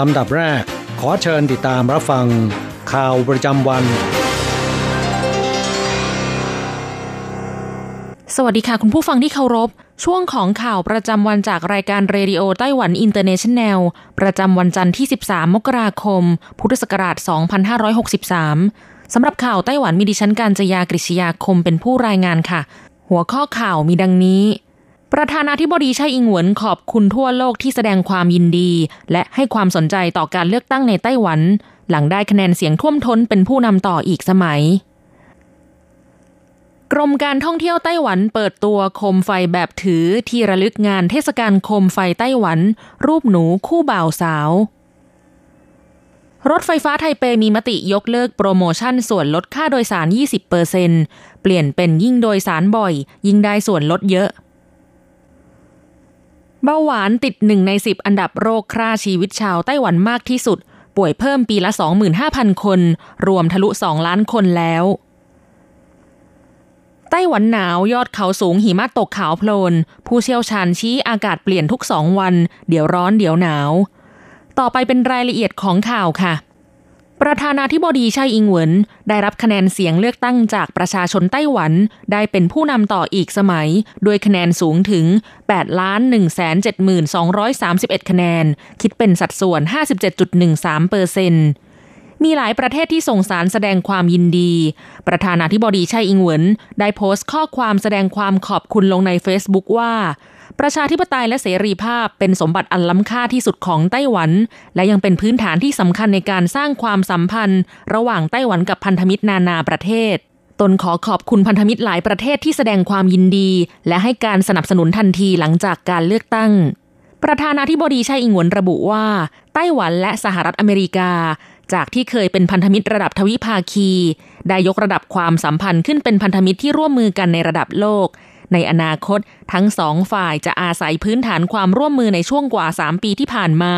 ลำดับแรก ขอเชิญติดตามรับฟัง ข่าวประจำวัน สวัสดีค่ะคุณผู้ฟังที่เคารพ ช่วงของข่าวประจำวันจากรายการ Radio Taiwan International ประจำวันจันทร์ที่ 13 มกราคม พุทธศักราช 2563 สำหรับข่าวไต้หวันมีดิฉันการจยากริชยาคมเป็นผู้รายงานค่ะ หัวข้อข่าวมีดังนี้ ประธานาธิบดีไช่อิงหวนขอบคุณทั่วโลกที่แสดงความยินดี และให้ความสนใจต่อการเลือกตั้งในไต้หวัน หลังได้คะแนนเสียงท่วมท้นเป็นผู้นำต่ออีกสมัย กรมการท่องเที่ยวไต้หวันเปิดตัวโคมไฟแบบถือที่ระลึกงานเทศกาลโคมไฟไต้หวัน รูปหนูคู่บ่าวสาว รถไฟฟ้าไทเปมีมติยกเลิกโปรโมชั่นส่วนลดค่าโดยสาร 20%เปลี่ยนเป็นยิ่งโดยสารบ่อย ยิ่งได้ส่วนลดเยอะ เบาหวานติดหนึ่งในสิบอันดับโรคฆ่าชีวิตชาวไต้หวันมากที่สุด ป่วยเพิ่มปีละ 25,000 คน รวมทะลุ 2 ล้านคนแล้วไต้หวันหนาวยอดเขาสูงหิมะตกขาวโพลน ผู้เชี่ยวชาญชี้อากาศเปลี่ยนทุกสองวัน เดี๋ยวร้อนเดี๋ยวหนาว ต่อไปเป็นรายละเอียดของข่าวค่ะ ประธานาธิบดีไช่อิงเหวินได้รับคะแนนเสียงเลือกตั้งจากประชาชนไต้หวัน ได้เป็นผู้นำต่ออีกสมัย ด้วยคะแนนสูงถึง8 1 7 2 3 1 คะแนน คิดเป็นสัดส่วน 57.13เปอร์เซ็นต์มีหลายประเทศที่ส่งสารแสดงความยินดี ประธานาธิบดีไช่อิงเหวินได้โพสต์ข้อความแสดงความขอบคุณลงใน Facebook ว่า ประชาธิปไตยและเสรีภาพเป็นสมบัติอันล้ำค่าที่สุดของไต้หวัน และยังเป็นพื้นฐานที่สำคัญในการสร้างความสัมพันธ์ ระหว่างไต้หวันกับพันธมิตรนานาประเทศ ตนขอขอบคุณพันธมิตรหลายประเทศที่แสดงความยินดี และให้การสนับสนุนทันทีหลังจากการเลือกตั้ง ประธานาธิบดีไช่อิงหวนระบุว่า ไต้หวันและสหรัฐอเมริกา จากที่เคยเป็นพันธมิตรระดับทวิภาคี ได้ยกระดับความสัมพันธ์ขึ้นเป็นพันธมิตรที่ร่วมมือกันในระดับโลก ในอนาคตทั้งสองฝ่ายจะอาศัยพื้นฐานความร่วมมือในช่วงกว่า 3 ปีที่ผ่านมา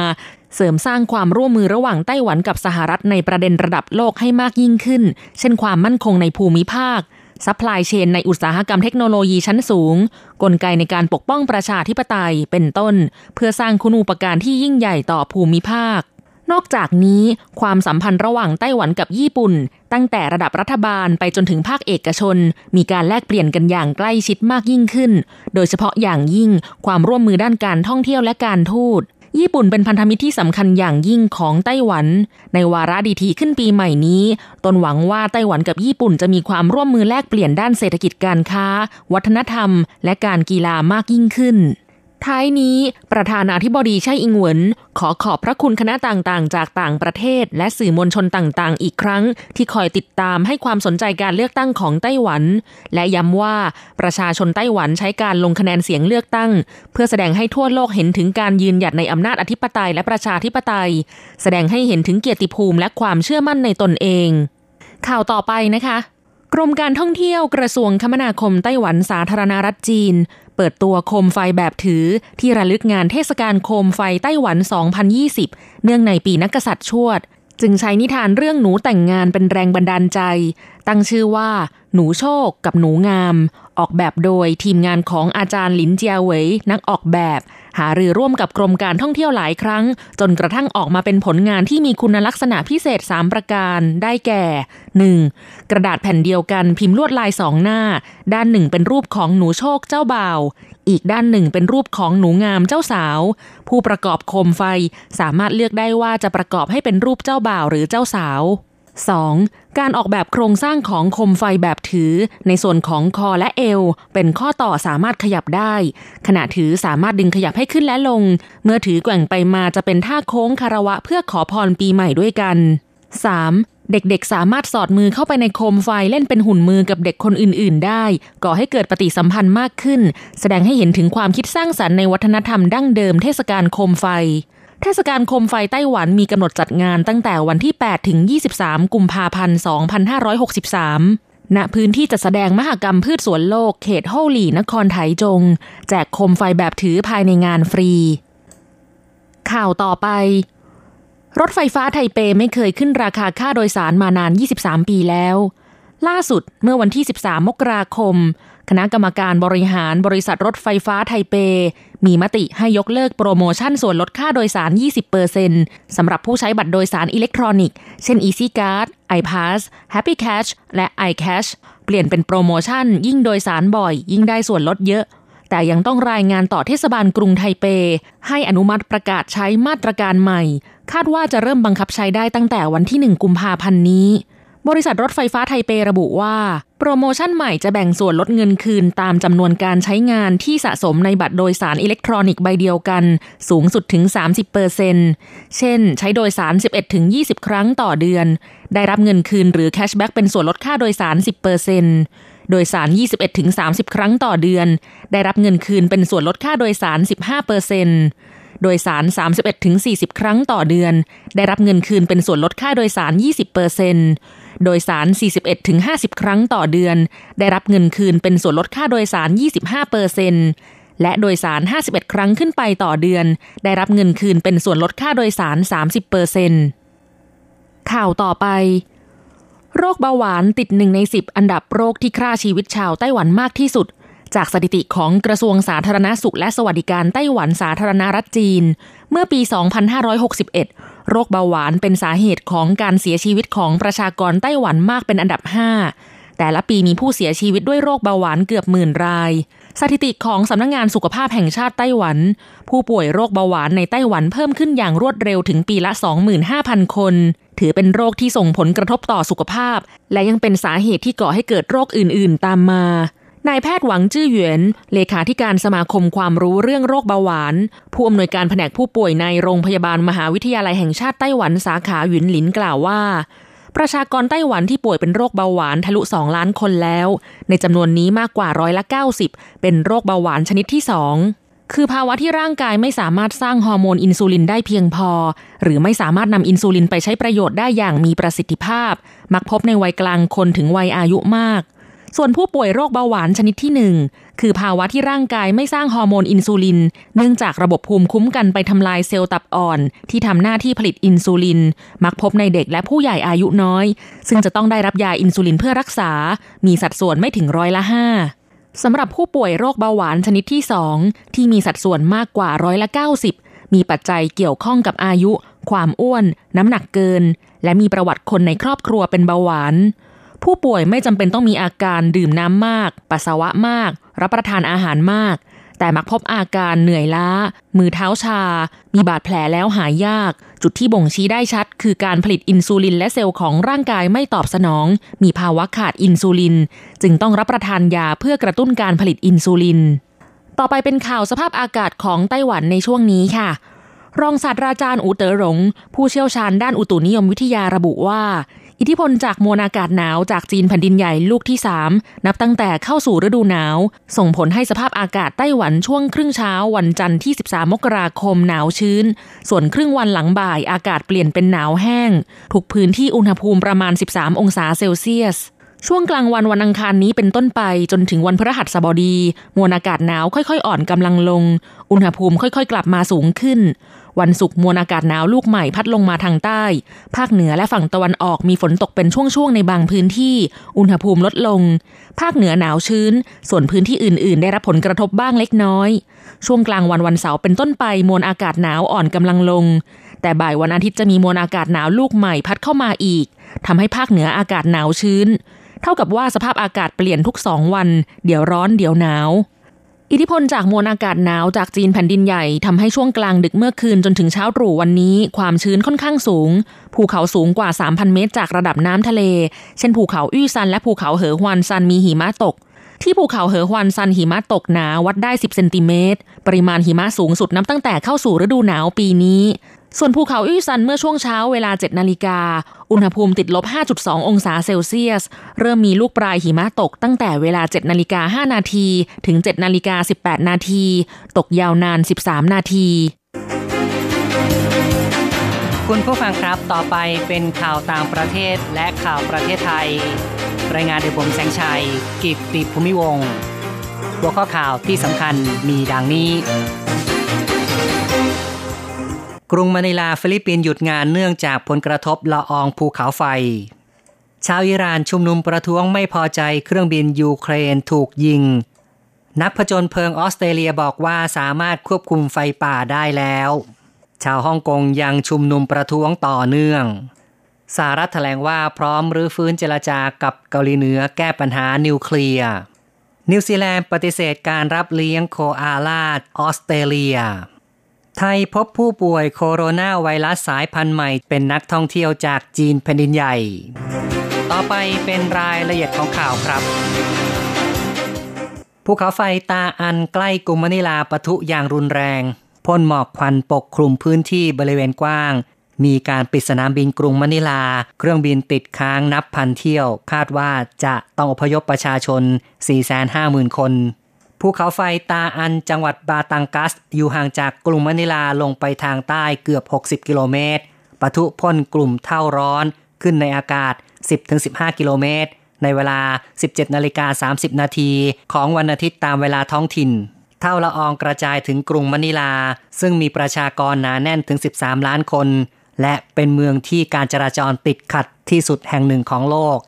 เสริมสร้างความร่วมมือระหว่างไต้หวันกับสหรัฐในประเด็นระดับโลกให้มากยิ่งขึ้น เช่นความมั่นคงในภูมิภาค supply chain ในอุตสาหกรรมเทคโนโลยีชั้นสูง กลไกในการปกป้องประชาธิปไตยเป็นต้น เพื่อสร้างคุณูปการที่ยิ่งใหญ่ต่อภูมิภาค นอกจากนี้ความสัมพันธ์ระหว่างไต้หวันกับญี่ปุ่น ตั้งแต่ระดับรัฐบาลไปจนถึงภาคเอกชน มีการแลกเปลี่ยนกันอย่างใกล้ชิดมากยิ่งขึ้น โดยเฉพาะอย่างยิ่งความร่วมมือด้านการท่องเที่ยวและการทูตญี่ปุ่นเป็นพันธมิตรที่สำคัญอย่างยิ่งของไต้หวัน ในวาระดีทีขึ้นปีใหม่นี้ ตนหวังว่าไต้หวันกับญี่ปุ่นจะมีความร่วมมือแลกเปลี่ยนด้านเศรษฐกิจการค้า วัฒนธรรม และการกีฬามากยิ่งขึ้น ท้ายนี้ประธานาธิบดีไช่อิงเหวินขอขอบพระคุณคณะต่างๆ จากต่างประเทศ และสื่อมวลชนต่างๆ อีกครั้ง ที่คอยติดตามให้ความสนใจการเลือกตั้งของไต้หวัน และย้ำว่าประชาชนไต้หวันใช้การลงคะแนนเสียงเลือกตั้ง เพื่อแสดงให้ทั่วโลกเห็นถึงการยืนหยัดในอำนาจอธิปไตยและประชาธิปไตย แสดงให้เห็นถึงเกียรติภูมิและความเชื่อมั่นในตนเอง ข่าวต่อไปนะคะ กรมการท่องเที่ยวกระทรวงคมนาคมไต้หวันสาธารณรัฐจีน เปิดตัวโคมไฟแบบถือ ที่ระลึกงานเทศกาลโคมไฟไต้หวัน 2020 เนื่องในปีนักกษัตริย์ชวด จึงใช้นิทานเรื่องหนูแต่งงานเป็นแรงบันดาลใจ ตั้งชื่อว่า หนูโชคกับหนูงาม ออกแบบโดยทีมงานของอาจารย์หลินเจียเหวยนักออกแบบ หารือร่วมกับกรมการท่องเที่ยวหลายครั้ง จนกระทั่งออกมาเป็นผลงานที่มีคุณลักษณะพิเศษ 3 ประการได้แก่ 1. กระดาษแผ่นเดียวกันพิมพ์ลวดลายสองหน้า ด้านหนึ่งเป็นรูปของหนูโชคเจ้าบ่าวอีกด้านหนึ่งเป็นรูปของหนูงามเจ้าสาว ผู้ประกอบโคมไฟสามารถเลือกได้ว่าจะประกอบให้เป็นรูปเจ้าบ่าวหรือเจ้าสาว 2. การออกแบบโครงสร้างของโคมไฟแบบถือ ในส่วนของคอและเอว เป็นข้อต่อสามารถขยับได้ ขณะถือสามารถดึงขยับให้ขึ้นและลง เมื่อถือแกว่งไปมาจะเป็นท่าโค้งคารวะเพื่อขอพรปีใหม่ด้วยกัน 3. เด็กๆ สามารถสอดมือเข้าไปในโคมไฟเล่นเป็นหุ่นมือกับเด็กคนอื่นๆ ได้ ก่อให้เกิดปฏิสัมพันธ์มากขึ้น แสดงให้เห็นถึงความคิดสร้างสรรค์ในวัฒนธรรมดั้งเดิมเทศกาลโคมไฟ เทศกาลโคมไฟไต้หวันมีกำหนดจัดงานตั้งแต่วันที่ 8 ถึง 23 กุมภาพันธ์ 2563ณพื้นที่จัดแสดงมหกรรมพืชสวนโลกเขตโฮหลี่นครไถจง แจกโคมไฟแบบถือภายในงานฟรี ข่าวต่อไป รถไฟฟ้าไทเปไม่เคยขึ้นราคาค่าโดยสารมานาน 23 ปีแล้ว ล่าสุดเมื่อวันที่ 13 มกราคม คณะกรรมการบริหารบริษัทรถไฟฟ้าไทเป มีมติให้ยกเลิกโปรโมชั่นส่วนลดค่าโดยสาร 20%สำหรับผู้ใช้บัตรโดยสารอิเล็กทรอนิกส์ เช่น Easy Card, iPass, Happy Cash และ iCash เปลี่ยนเป็นโปรโมชั่น ยิ่งโดยสารบ่อย ยิ่งได้ส่วนลดเยอะ แต่ยังต้องรายงานต่อเทศบาลกรุงไทเป ให้อนุมัติประกาศใช้มาตรการใหม่ คาดว่าจะเริ่มบังคับใช้ได้ตั้งแต่วันที่ 1 กุมภาพันธ์นี้ บริษัทรถไฟฟ้าไทเประบุว่า โปรโมชั่นใหม่จะแบ่งส่วนลดเงินคืนตามจำนวนการใช้งานที่สะสมในบัตรโดยสารอิเล็กทรอนิกส์ใบเดียวกัน สูงสุดถึง 30%เซนเช่น ใช้โดยสาร 11-20 ครั้งต่อเดือน ได้รับเงินคืนหรือแคชแบ็กเป็นส่วนลดค่าโดยสาร 10%โดยสาร 21-30 ครั้งต่อเดือน ได้รับเงินคืนเป็นส่วนลดค่าโดยสาร 15%โดยสาร 31-40 ครั้งต่อเดือน ได้รับเงินคืนเป็นส่วนลดค่าโดยสาร 20% โดยสาร 41-50 ครั้งต่อเดือน ได้รับเงินคืนเป็นส่วนลดค่าโดยสาร 25%และโดยสาร 51 ครั้งขึ้นไปต่อเดือน ได้รับเงินคืนเป็นส่วนลดค่าโดยสาร 30%ข่าวต่อไป โรคเบาหวานติดหนึ่งในสิบอันดับโรคที่ฆ่าชีวิตชาวไต้หวันมากที่สุด จากสถิติของกระทรวงสาธารณาสุขและสวัสดิการไต้หวันสาธารณรัฐจีน เมื่อปี 2561 โรคเบาหวานเป็นสาเหตุของการเสียชีวิตของประชากรไต้หวันมากเป็นอันดับ 5 แต่ละปีมีผู้เสียชีวิตด้วยโรคเบาหวานเกือบหมื่นราย สถิติของสำนักงงานสุขภาพแห่งชาติไต้หวัน ผู้ป่วยโรคเบาหวานในไต้หวันเพิ่มขึ้นอย่างรวดเร็วถึงปีละ 25,000 คน ถือเป็นโรคที่ส่งผลกระทบต่อสุขภาพ และยังเป็นสาเหตุที่ก่อให้เกิดโรคอื่น ๆ ตามมา นายแพทย์หวังจื้อเหวียนเลขาธิการสมาคมความรู้เรื่องโรคเบาหวาน ผู้อำนวยการแผนกผู้ป่วยในโรงพยาบาลมหาวิทยาลัยแห่งชาติไต้หวันสาขาหวินหลินกล่าวว่า ประชากรไต้หวันที่ป่วยเป็นโรคเบาหวานทะลุ 2 ล้านคนแล้ว ในจำนวนนี้มากกว่าร้อยละ 90 เป็นโรคเบาหวานชนิดที่ 2คือภาวะที่ร่างกายไม่สามารถสร้างฮอร์โมนอินซูลินได้เพียงพอ หรือไม่สามารถนำอินซูลินไปใช้ประโยชน์ได้อย่างมีประสิทธิภาพ มักพบในวัยกลางคนถึงวัยอายุมาก ส่วนผู้ป่วยโรคเบาหวานชนิดที่หนึ่งคือภาวะที่ร่างกายไม่สร้างฮอร์โมนอินซูลิน เนื่องจากระบบภูมิคุ้มกันไปทำลายเซลล์ตับอ่อน ที่ทำหน้าที่ผลิตอินซูลิน มักพบในเด็กและผู้ใหญ่อายุน้อย ซึ่งจะต้องได้รับยาอินซูลินเพื่อรักษา มีสัดส่วนไม่ถึงร้อยละห้าสำหรับผู้ป่วยโรคเบาหวานชนิดที่ 2 ที่มีสัดส่วนมากกว่าร้อยละ 90 มีปัจจัยเกี่ยวข้องกับอายุ ความอ้วน น้ำหนักเกิน และมีประวัติคนในครอบครัวเป็นเบาหวาน ผู้ป่วยไม่จำเป็นต้องมีอาการดื่มน้ำมาก ปัสสาวะมาก รับประทานอาหารมาก แต่มักพบอาการเหนื่อยล้า มือเท้าชา มีบาดแผลแล้วหายยาก จุดที่บ่งชี้ได้ชัด คือการผลิตอินซูลินและเซลล์ของร่างกายไม่ตอบสนอง มีภาวะขาดอินซูลิน จึงต้องรับประทานยาเพื่อกระตุ้นการผลิตอินซูลิน ต่อไปเป็นข่าวสภาพอากาศของไต้หวันในช่วงนี้ค่ะรองศาสตราจารย์อูเตอ๋อหลงผู้เชี่ยวชาญด้านอุตุนิยมวิทยาระบุว่า อิทธิพลจากมวลอากาศหนาวจากจีนแผ่นดินใหญ่ลูกที่ 3 นับตั้งแต่เข้าสู่ฤดูหนาว ส่งผลให้สภาพอากาศไต้หวันช่วงครึ่งเช้าวันจันทร์ที่ 13 มกราคมหนาวชื้น ส่วนครึ่งวันหลังบ่ายอากาศเปลี่ยนเป็นหนาวแห้ง ทุกพื้นที่อุณหภูมิประมาณ 13 องศาเซลเซียส ช่วงกลางวันวันอังคารนี้เป็นต้นไปจนถึงวันพฤหัสบดี มวลอากาศหนาวค่อยๆ อ่อนกำลังลง อุณหภูมิค่อยๆ กลับมาสูงขึ้น วันศุกร์มวลอากาศหนาวลูกใหม่พัดลงมาทางใต้ ภาคเหนือและฝั่งตะวันออกมีฝนตกเป็นช่วงๆ ในบางพื้นที่ อุณหภูมิลดลง ภาคเหนือหนาวชื้น ส่วนพื้นที่อื่นๆ ได้รับผลกระทบบ้างเล็กน้อย ช่วงกลางวันวันเสาร์เป็นต้นไปมวลอากาศหนาวอ่อนกำลังลง แต่บ่ายวันอาทิตย์จะมีมวลอากาศหนาวลูกใหม่พัดเข้ามาอีกทำให้ภาคเหนืออากาศหนาวชื้น เท่ากับว่าสภาพอากาศเปลี่ยนทุกสองวัน เดี๋ยวร้อนเดี๋ยวหนาว อิทธิพลจากมวลอากาศหนาวจากจีนแผ่นดินใหญ่ทำให้ช่วงกลางดึกเมื่อคืนจนถึงเช้าตรู่วันนี้ ความชื้นค่อนข้างสูง ภูเขาสูงกว่า 3,000 เมตร จากระดับน้ำทะเล เช่นภูเขาอวี้ซันและภูเขาเหอฮวนซันมีหิมะตกที่ภูเขาเหอฮวนซันหิมะตกหนาวัดได้ 10 เซนติเมตร ปริมาณหิมะสูงสุดนับตั้งแต่เข้าสู่ฤดูหนาวปีนี้ ส่วนภูเขาอวี้ซันเมื่อช่วงเช้าเวลา 7 นาฬิกา อุณหภูมิติดลบ 5.2 องศาเซลเซียส เริ่มมีลูกปรายหิมะตกตั้งแต่เวลา 7 นาฬิกา 5 นาที ถึง 7 นาฬิกา 18 นาที ตกยาวนาน 13 นาที คุณผู้ฟังครับต่อไปเป็นข่าวต่างประเทศและข่าวประเทศไทย รายงานโดยผมแสงชัย กิตติภูมิวงศ์หัวข้อข่าวที่สำคัญมีดังนี้ กรุงมะนิลาฟิลิปปินส์หยุดงานเนื่องจากผลกระทบละอองภูเขาไฟ ชาวอิหร่านชุมนุมประท้วงไม่พอใจเครื่องบินยูเครนถูกยิง นักผจญเพลิงออสเตรเลียบอกว่าสามารถควบคุมไฟป่าได้แล้ว ชาวฮ่องกงยังชุมนุมประท้วงต่อเนื่องสหรัฐแถลงว่าพร้อมรื้อฟื้นเจรจากับเกาหลีเหนือแก้ปัญหานิวเคลียร์นิวซีแลนด์ปฏิเสธการรับเลี้ยงโคอาลาออสเตรเลีย ไทยพบผู้ป่วยโคโรนาไวรัสสายพันธุ์ใหม่ เป็นนักท่องเที่ยวจากจีนแผ่นดินใหญ่ ต่อไปเป็นรายละเอียดของข่าวครับภูเขาไฟตาอันใกล้กรุงมะนิลาปะทุอย่างรุนแรงพ่นหมอกควันปกคลุมพื้นที่บริเวณกว้าง มีการปิดสนามบินกรุงมะนิลา เครื่องบินติดค้างนับพันเที่ยว คาดว่าจะต้องอพยพประชาชน 450,000 คน ภูเขาไฟตาอันจังหวัดบาตังกัส อยู่ห่างจากกรุงมะนิลาลงไปทางใต้เกือบ 60 กิโลเมตรปะทุพ่นกลุ่มเท่าร้อนขึ้นในอากาศ 10-15 กิโลเมตร ในเวลา 17นาฬิกา30 นาทีของวันอาทิตย์ตามเวลาท้องถิ่น เท่าละอองกระจายถึงกรุงมะนิลา ซึ่งมีประชากรหนาแน่นถึง 13 ล้านคน และเป็นเมืองที่การจราจรติดขัดที่สุดแห่งหนึ่งของโลก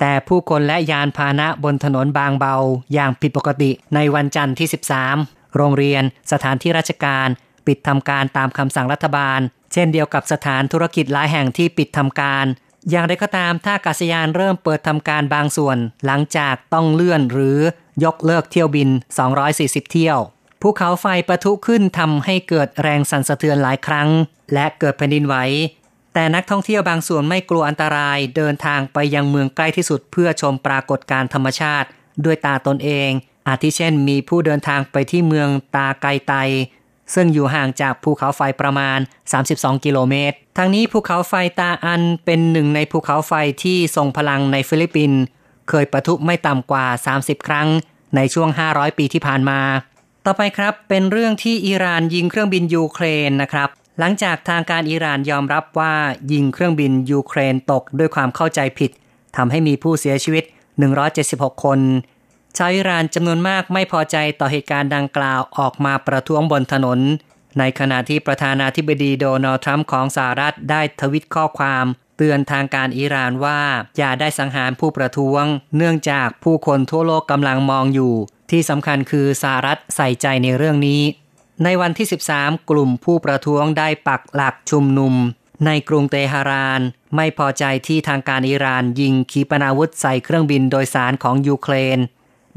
แต่ผู้คนและยานพาหนะบนถนนบางเบาอย่างผิดปกติในวันจันทร์ที่ 13 โรงเรียน สถานที่ราชการ ปิดทำการตามคำสั่งรัฐบาล เช่นเดียวกับสถานธุรกิจหลายแห่งที่ปิดทำการ อย่างไรก็ตามท่ากาศยานเริ่มเปิดทำการบางส่วน หลังจากต้องเลื่อนหรือยกเลิกเที่ยวบิน 240 เที่ยวภูเขาไฟประทุขึ้นทำให้เกิดแรงสั่นสะเทือนหลายครั้ง และเกิดแผ่นดินไหว แต่นักท่องเที่ยวบางส่วนไม่กลัวอันตรายเดินทางไปยังเมืองใกล้ที่สุดเพื่อชมปรากฏการธรรมชาติ ด้วยตาตนเอง อาทิเช่นมีผู้เดินทางไปที่เมืองตาไกไต ซึ่งอยู่ห่างจากภูเขาไฟประมาณ 32 กิโลเมตร ทั้งนี้ภูเขาไฟตาอัลเป็นหนึ่งในภูเขาไฟที่ทรงพลังในฟิลิปปินส์เคยปะทุไม่ต่ำกว่า 30 ครั้ง ในช่วง 500 ปีที่ผ่านมา ต่อไปครับเป็นเรื่องที่อิหร่านยิงเครื่องบินยูเครนนะครับ หลังจากทางการอิหร่านยอมรับว่ายิงเครื่องบินยูเครนตกด้วยความเข้าใจผิดทำให้มีผู้เสียชีวิต 176 คน ชาวอิหร่านจำนวนมากไม่พอใจต่อเหตุการณ์ดังกล่าวออกมาประท้วงบนถนน ในขณะที่ประธานาธิบดีโดนัลด์ทรัมป์ของสหรัฐได้ทวิตข้อความเตือนทางการอิหร่านว่าอย่าได้สังหารผู้ประท้วง เนื่องจากผู้คนทั่วโลกกำลังมองอยู่ ที่สำคัญคือสหรัฐใส่ใจในเรื่องนี้ ในวันที่ 13 กลุ่มผู้ประท้วงได้ปักหลักชุมนุม ในกรุงเตหะราน ไม่พอใจที่ทางการอิหร่านยิงขีปนาวุธใส่เครื่องบินโดยสารของยูเครน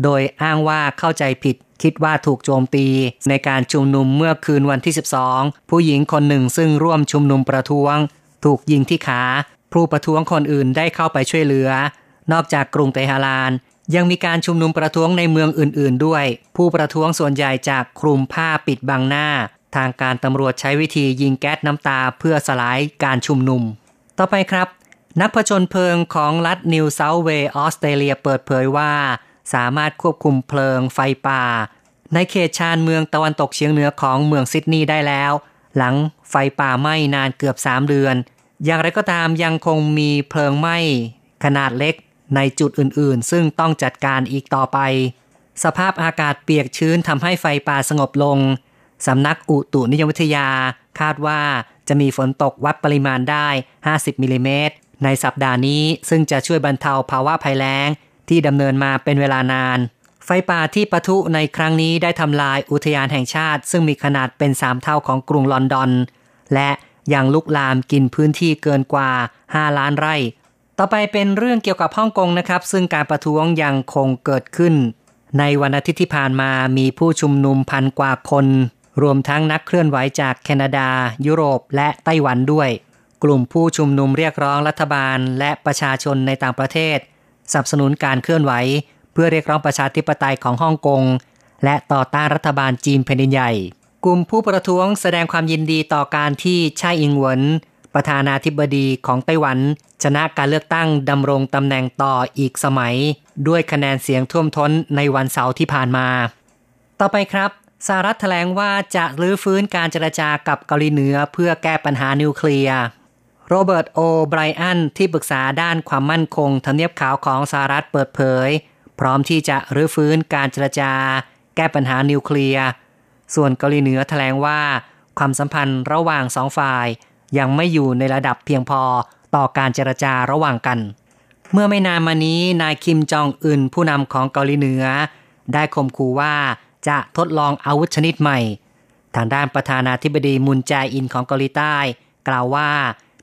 โดยอ้างว่าเข้าใจผิดคิดว่าถูกโจมตี ในการชุมนุมเมื่อคืนวันที่ 12 ผู้หญิงคนหนึ่งซึ่งร่วมชุมนุมประท้วง ถูกยิงที่ขา ผู้ประท้วงคนอื่นได้เข้าไปช่วยเหลือ นอกจากกรุงเตหะราน ยังมีการชุมนุมประท้วงในเมืองอื่น ๆ ด้วย ผู้ประท้วงส่วนใหญ่จากคลุมผ้าปิดบังหน้า ทางการตำรวจใช้วิธียิงแก๊สน้ำตาเพื่อสลายการชุมนุม ต่อไปครับ นักผจญเพลิงของรัฐนิวเซาท์เวย์ออสเตรเลียเปิดเผยว่า สามารถควบคุมเพลิงไฟป่า ในเขตชานเมืองตะวันตกเฉียงเหนือของเมืองซิดนีย์ได้แล้ว หลังไฟป่าไหม้นานเกือบ 3 เดือน อย่างไรก็ตามยังคงมีเพลิงไหม้ขนาดเล็ก ในจุดอื่นๆ ซึ่งต้องจัดการอีกต่อไป สภาพอากาศเปียกชื้นทำให้ไฟป่าสงบลงสำนักอุตุนิยมวิทยา คาดว่าจะมีฝนตกวัดปริมาณได้ 50มิลิเมตรในสัปดาห์นี้ซึ่งจะช่วยบรรเทาภาวะภัยแล้ง ที่ดำเนินมาเป็นเวลานาน ไฟป่าที่ปะทุในครั้งนี้ได้ทำลายอุทยานแห่งชาติ ซึ่งมีขนาดเป็น 3 เท่าของกรุงลอนดอน และยังลุกลามกินพื้นที่เกินกว่า 5 ล้านไร่ ต่อไปเป็นเรื่องเกี่ยวกับฮ่องกงนะครับ ซึ่งการประท้วงยังคงเกิดขึ้น ในวันอาทิตย์ที่ผ่านมามีผู้ชุมนุมพันกว่าคน รวมทั้งนักเคลื่อนไหวจากแคนาดา ยุโรปและไต้หวันด้วย กลุ่มผู้ชุมนุมเรียกร้องรัฐบาล และประชาชนในต่างประเทศสนับสนุนการเคลื่อนไหว เพื่อเรียกร้องประชาธิปไตยของฮ่องกงและต่อต้านรัฐบาลจีนแผ่นดินใหญ่ กลุ่มผู้ประท้วงแสดงความยินดีต่อการที่ชาอิงเหวิน ประธานาธิบดีของไต้หวัน ชนะการเลือกตั้งดำรงตำแหน่งต่ออีกสมัย ด้วยคะแนนเสียงท่วมท้นในวันเสาร์ที่ผ่านมา ต่อไปครับสหรัฐแถลงว่าจะรื้อฟื้นการเจรจากับเกาหลีเหนือเพื่อแก้ปัญหานิวเคลียร์โรเบิร์ตโอไบรอันที่ปรึกษาด้านความมั่นคงทำเนียบขาวของสหรัฐเปิดเผย พร้อมที่จะรื้อฟื้นการเจรจา แก้ปัญหานิวเคลียร์ส่วนเกาหลีเหนือแถลงว่า ความสัมพันธ์ระหว่างสองฝ่าย ยังไม่อยู่ในระดับเพียงพอต่อการเจรจาระหว่างกัน เมื่อไม่นานมานี้นายคิมจองอึนผู้นำของเกาหลีเหนือ ได้ข่มขู่ว่าจะทดลองอาวุธชนิดใหม่ ทางด้านประธานาธิบดีมุนแจอินของเกาหลีใต้ กล่าวว่า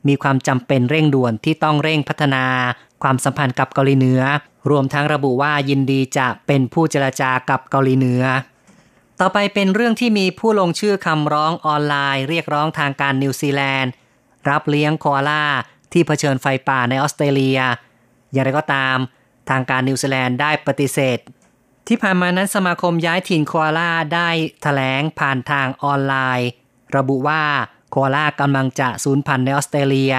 มีความจำเป็นเร่งด่วนที่ต้องเร่งพัฒนาความสัมพันธ์กับเกาหลีเหนือ รวมทั้งระบุว่ายินดีจะเป็นผู้เจรจากับเกาหลีเหนือ ต่อไปเป็นเรื่องที่มีผู้ลงชื่อคำร้องออนไลน์ เรียกร้องทางการนิวซีแลนด์ รับเลี้ยงโคอาล่าที่เผชิญไฟป่าในออสเตรเลีย อย่างไรก็ตาม ทางการนิวซีแลนด์ได้ปฏิเสธ ที่ผ่านมานั้นสมาคมย้ายถิ่นโคอาล่าได้แถลงผ่านทางออนไลน์ ระบุว่าโคอาล่ากำลังจะสูญพันธุ์ในออสเตรเลีย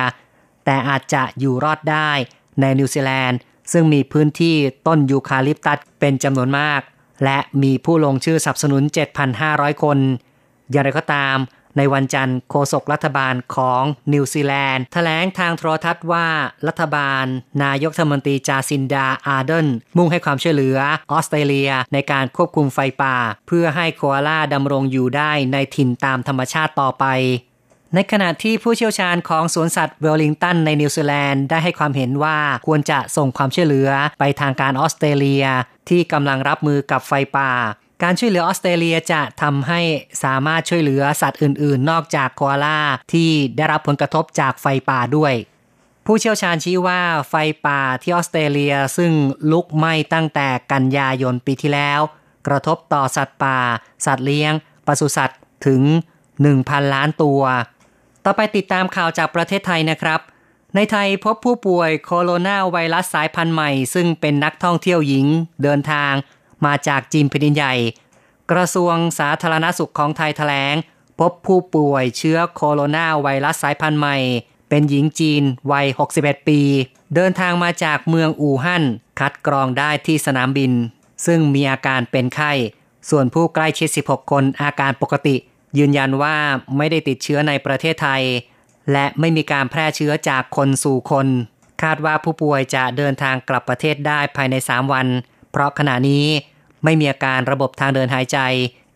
แต่อาจจะอยู่รอดได้ในนิวซีแลนด์ซึ่งมีพื้นที่ต้นยูคาลิปตัสเป็นจำนวนมาก และมีผู้ลงชื่อสนับสนุน 7,500 คน อย่างไรก็ตาม ในวันจันทร์โฆษกรัฐบาลของนิวซีแลนด์แถลงทางโทรทัศน์ว่ารัฐบาล นายกรัฐมนตรีจาซินดาอาร์เดนมุ่งให้ความช่วยเหลือออสเตรเลียในการควบคุมไฟป่า เพื่อให้โคอาล่าดำรงอยู่ได้ในถิ่นตามธรรมชาติต่อไป ในขณะที่ผู้เชี่ยวชาญของสวนสัตว์เวลลิงตันในนิวซีแลนด์ได้ให้ความเห็นว่าควรจะส่งความช่วยเหลือไปทางการออสเตรเลีย ที่กำลังรับมือกับไฟป่า การช่วยเหลือออสเตรเลียจะทำให้สามารถช่วยเหลือสัตว์อื่น ๆ นอกจากโคอาล่าที่ได้รับผลกระทบจากไฟป่าด้วยผู้เชี่ยวชาญชี้ว่าไฟป่าที่ออสเตรเลียซึ่งลุกไหม้ตั้งแต่กันยายนปีที่แล้ว กระทบต่อสัตว์ป่า สัตว์เลี้ยงปศุสัตว์ถึง 1,000 ล้านตัว ต่อไปติดตามข่าวจากประเทศไทยนะครับ ในไทยพบผู้ป่วยโคโรนาไวรัสสายพันธุ์ใหม่ ซึ่งเป็นนักท่องเที่ยวหญิงเดินทาง มาจากจีนแผ่นดินใหญ่ กระทรวงสาธารณสุขของไทยแถลง พบผู้ป่วยเชื้อโคโรนาไวรัสสายพันธุ์ใหม่ เป็นหญิงจีนวัย 61 ปี เดินทางมาจากเมืองอู่ฮั่น คัดกรองได้ที่สนามบิน ซึ่งมีอาการเป็นไข้ ส่วนผู้ใกล้ชิด 16 คนอาการปกติ ยืนยันว่าไม่ได้ติดเชื้อในประเทศไทย และไม่มีการแพร่เชื้อจากคนสู่คน คาดว่าผู้ป่วยจะเดินทางกลับประเทศได้ภายใน 3 วัน เพราะขณะนี้ไม่มีอาการระบบทางเดินหายใจ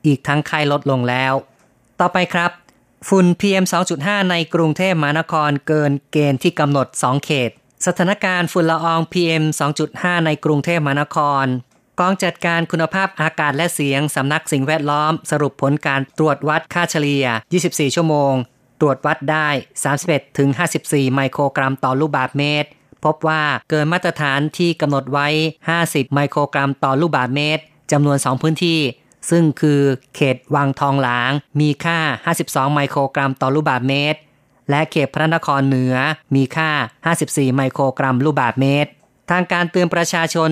อีกทั้งไข้ลดลงแล้ว ต่อไปครับ ฝุ่น PM 2.5 ในกรุงเทพมหานครเกินเกณฑ์ที่กำหนด 2 เขต สถานการณ์ฝุ่นละออง PM 2.5 ในกรุงเทพมหานคร กองจัดการคุณภาพอากาศและเสียงสำนักสิ่งแวดล้อม สรุปผลการตรวจวัดค่าเฉลี่ย 24 ชั่วโมง ตรวจวัดได้ 31ถึง54 ไมโครกรัมต่อลูกบาศก์เมตร พบว่าเกินมาตรฐานที่กำหนดไว้ 50 ไมโครกรัมต่อลูกบาศก์เมตรจำนวน 2 พื้นที่ ซึ่งคือเขตวังทองหลาง มีค่า 52 ไมโครกรัมต่อลูกบาศก์เมตร และเขตพระนครเหนือมีค่า 54 ไมโครกรัมลูกบาศก์เมตร ทางการเตือนประชาชน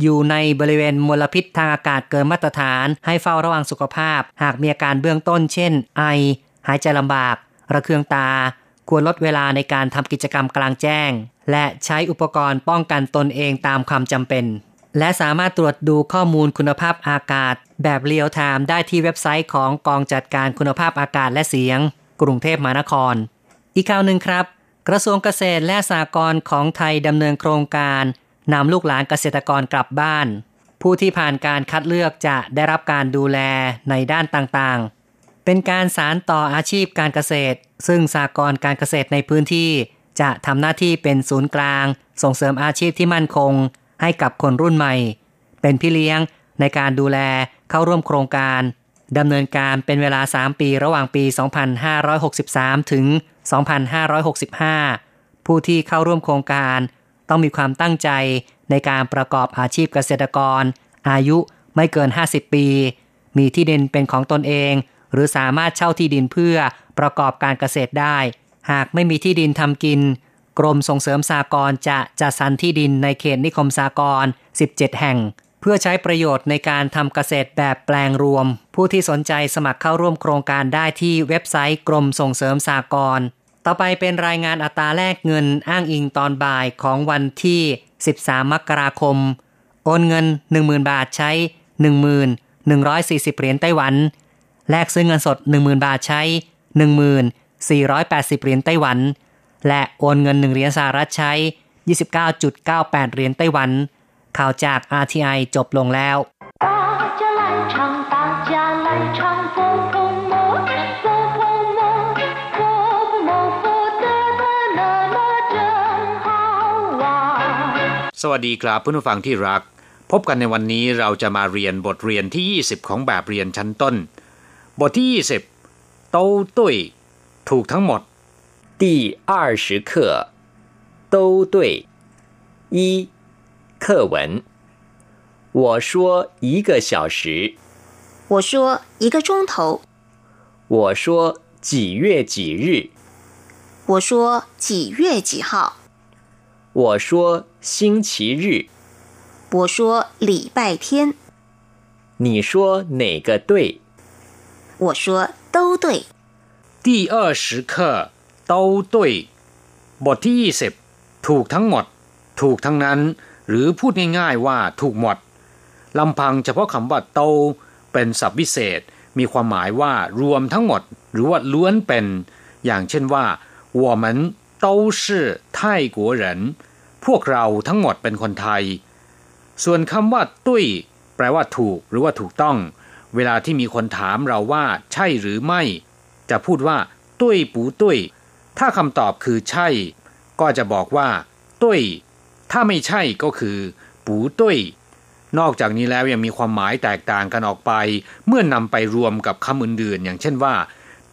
อยู่ในบริเวณมลพิษทางอากาศเกินมาตรฐาน ให้เฝ้าระวังสุขภาพ หากมีอาการเบื้องต้น เช่น ไอ หายใจลำบาก ระคายเคืองตา ควรลดเวลาในการทำกิจกรรมกลางแจ้ง และใช้อุปกรณ์ป้องกันตนเองตามความจำเป็น และสามารถตรวจดูข้อมูลคุณภาพอากาศ แบบเรียลไทม์ได้ที่เว็บไซต์ของกองจัดการคุณภาพอากาศและเสียง กรุงเทพมหานคร อีกข่าวหนึ่งครับ กระทรวงเกษตรและสหกรณ์ของไทยดำเนินโครงการนำลูกหลานเกษตรกรกลับบ้าน ผู้ที่ผ่านการคัดเลือกจะได้รับการดูแลในด้านต่างๆ เป็นการสารต่ออาชีพการเกษตร ซึ่งสากรการเกษตรในพื้นที่ จะทำหน้าที่เป็นศูนย์กลาง ส่งเสริมอาชีพที่มั่นคง ให้กับคนรุ่นใหม่ เป็นพี่เลี้ยงในการดูแลเข้าร่วมโครงการดำเนินการเป็นเวลา 3 ปีระหว่างปี 2563 ถึง 2565 ผู้ที่เข้าร่วมโครงการต้องมีความตั้งใจในการประกอบอาชีพเกษตรกร อายุไม่เกิน 50 ปี มีที่ดินเป็นของตนเอง หรือสามารถเช่าที่ดินเพื่อประกอบการเกษตรได้ หากไม่มีที่ดินทำกิน กรมส่งเสริมสากรจะจัดสรรที่ดินในเขตนิคมสากร 17 แห่ง เพื่อใช้ประโยชน์ในการทำเกษตรแบบแปลงรวม ผู้ที่สนใจสมัครเข้าร่วมโครงการได้ที่เว็บไซต์กรมส่งเสริมสากร ต่อไปเป็นรายงานอัตราแลกเงินอ้างอิงตอนบ่ายของวันที่ 13 มกราคม โอนเงิน 10,000 บาทใช้1140 เหรียญไต้หวัน แลกซื้อเงินสด 10,000 บาทใช้ 1480 เหรียญไต้หวัน และโอนเงิน 1 เหรียญสหรัฐใช้ 29.98 เหรียญไต้หวัน ข่าวจาก RTI จบลงแล้ว สวัสดีครับผู้ฟังที่รัก พบกันในวันนี้เราจะมาเรียนบทเรียนที่ 20 ของแบบเรียนชั้นต้น บทที่ 20โต้ตุ้ยถูกทั้งหมด第二十课都对一课文我说一个小时我说一个钟头我说几月几日我说几月几号我说 星期日。我说礼拜天。你说哪个对？我说都对。第二十课都对บทที่ยี่สิบถูกทั้งหมด ถูกทั้งนั้น หรือพูดง่ายๆว่าถูกหมดลำพังเฉพาะคำว่าโตเป็นศัพท์วิเศษ มีความหมายว่ารวมทั้งหมด หรือว่าล้วนเป็น อย่างเช่นว่า我们都是泰国人พ วกเราทั้งหมดเป็นคนไทย ส่วนคำว่า ตุ้ย แปลว่าถูกหรือว่าถูกต้อง เวลาที่มีคนถามเราว่า ใช่หรือไม่ จะพูดว่า ตุ้ยปูตุ้ย ถ้าคำตอบคือใช่ ก็จะบอกว่า ตุ้ย ถ้าไม่ใช่ก็คือ ปูตุ้ย นอกจากนี้แล้วยังมีความหมายแตกต่างกันออกไป เมื่อนำไปรวมกับคำอื่นๆ อย่างเช่นว่า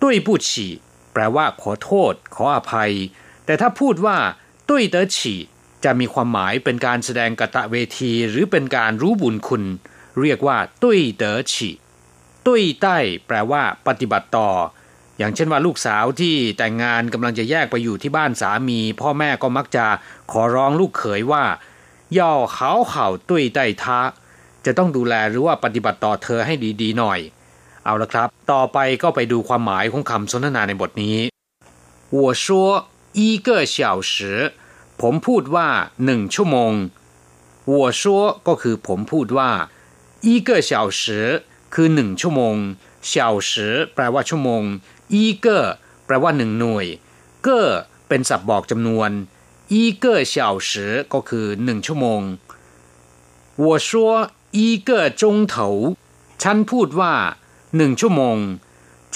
ตุ้ยผู้ฉีแปลว่าขอโทษ ขออภัย แต่ถ้าพูดว่า ตุ้ยเต๋อฉี จะมีความหมายเป็นการแสดงกะตะเวทีหรือเป็นการรู้บุญคุณ เรียกว่าตุ้ยเต๋อฉีตุ้ยใต้แปลว่า ปฏิบัติต่อ อย่างเช่นว่าลูกสาวที่แต่งงานกำลังจะแยกไปอยู่ที่บ้านสามี พ่อแม่ก็มักจะขอร้องลูกเขยว่าย่อเขาเข่าตุ้ยใต้ท้าจะต้องดูแลหรือว่าปฏิบัติต่อเธอให้ดีๆหน่อย เอาละครับ ต่อไปก็ไปดูความหมายของคำสนทนาในบทนี้我说一个小时 ผมพูดว่าหนึ่งชั่วโมง我说ก็คือผมพูดว่า一个小时คือหนึ่งชั่วโมง小时แปลว่าชั่วโมง一个แปลว่าหนึ่งหน่วยเก้เป็นศัพท์บอกจำนวน一个小时ก็คือหนึ่งชั่วโมง我说一个钟头ฉันพูดว่าหนึ่งชั่วโมง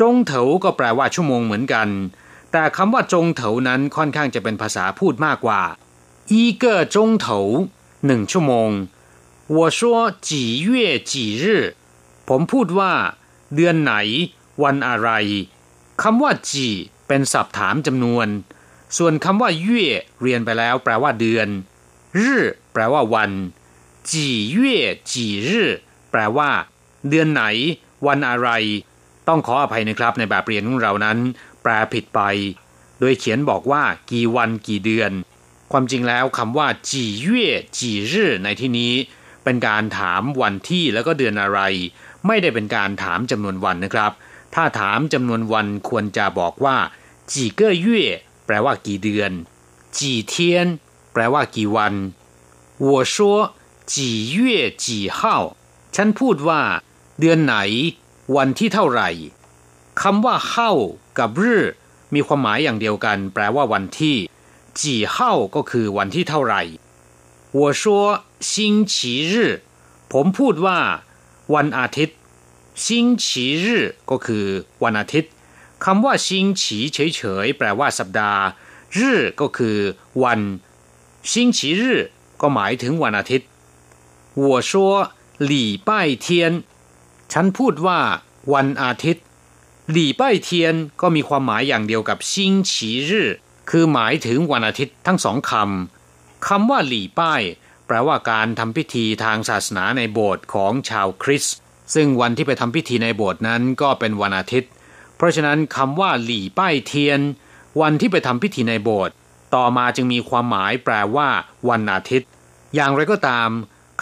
จงเถาก็แปลว่าชั่วโมงเหมือนกัน แต่คำว่าจงเถานั้นค่อนข้างจะเป็นภาษาพูดมากกว่าอีเกจงเถาหนึ่งชั่วโมง我说几月几日ผมพูดว่า เดือนไหน วันอะไรคำว่าจีเป็นศัพท์ถามจำนวน ส่วนคำว่าเย่เรียนไปแล้วแปลว่าเดือนรื่แปลว่าวันจีเย่จีรื่แปลว่า เดือนไหน วันอะไร ต้องขออภัยนะครับในแบบเรียนของเรานั้น แปลผิดไป โดยเขียนบอกว่า กี่วันกี่เดือน ความจริงแล้วคำว่าจีเย่จีรื่ในที่นี้ เป็นการถามวันที่แล้วก็เดือนอะไร ไม่ได้เป็นการถามจำนวนวันนะครับ ถ้าถามจำนวนวันควรจะบอกว่าจีเก้เย่แปลว่ากี่เดือนจีเทียนแปลว่ากี่วัน我说几月几号ฉันพูดว่า เดือนไหน วันที่เท่าไหร่ คำว่าเข้ากับรื่มีความหมายอย่างเดียวกัน แปลว่าวันที่จีเข้าก็คือวันที่เท่าไหร่我说星期日ผมพูดว่า วันอาทิตย์星期日ก็คือวันอาทิตย์คำว่า星期เฉยๆแปลว่าสัปดาห์รื่ก็คือ วัน星期日ก็หมายถึงวันอาทิตย์我说礼拜天ฉันพูดว่า วันอาทิตย์ หลี่ป้ายเทียนก็มีความหมายอย่างเดียวกับซิงฉีรื่คือหมายถึงวันอาทิตย์ทั้งสองคำคำว่าหลี่ป้าย แปลว่าการทำพิธีทางศาสนาในโบสถ์ของชาวคริสต์ซึ่งวันที่ไปทำพิธีในโบสถ์นั้นก็เป็นวันอาทิตย์ เพราะฉะนั้นคำว่าหลี่ป้ายเทียน วันที่ไปทำพิธีในโบสถ์ต่อมาจึงมีความหมายแปลว่า วันอาทิตย์ อย่างไรก็ตาม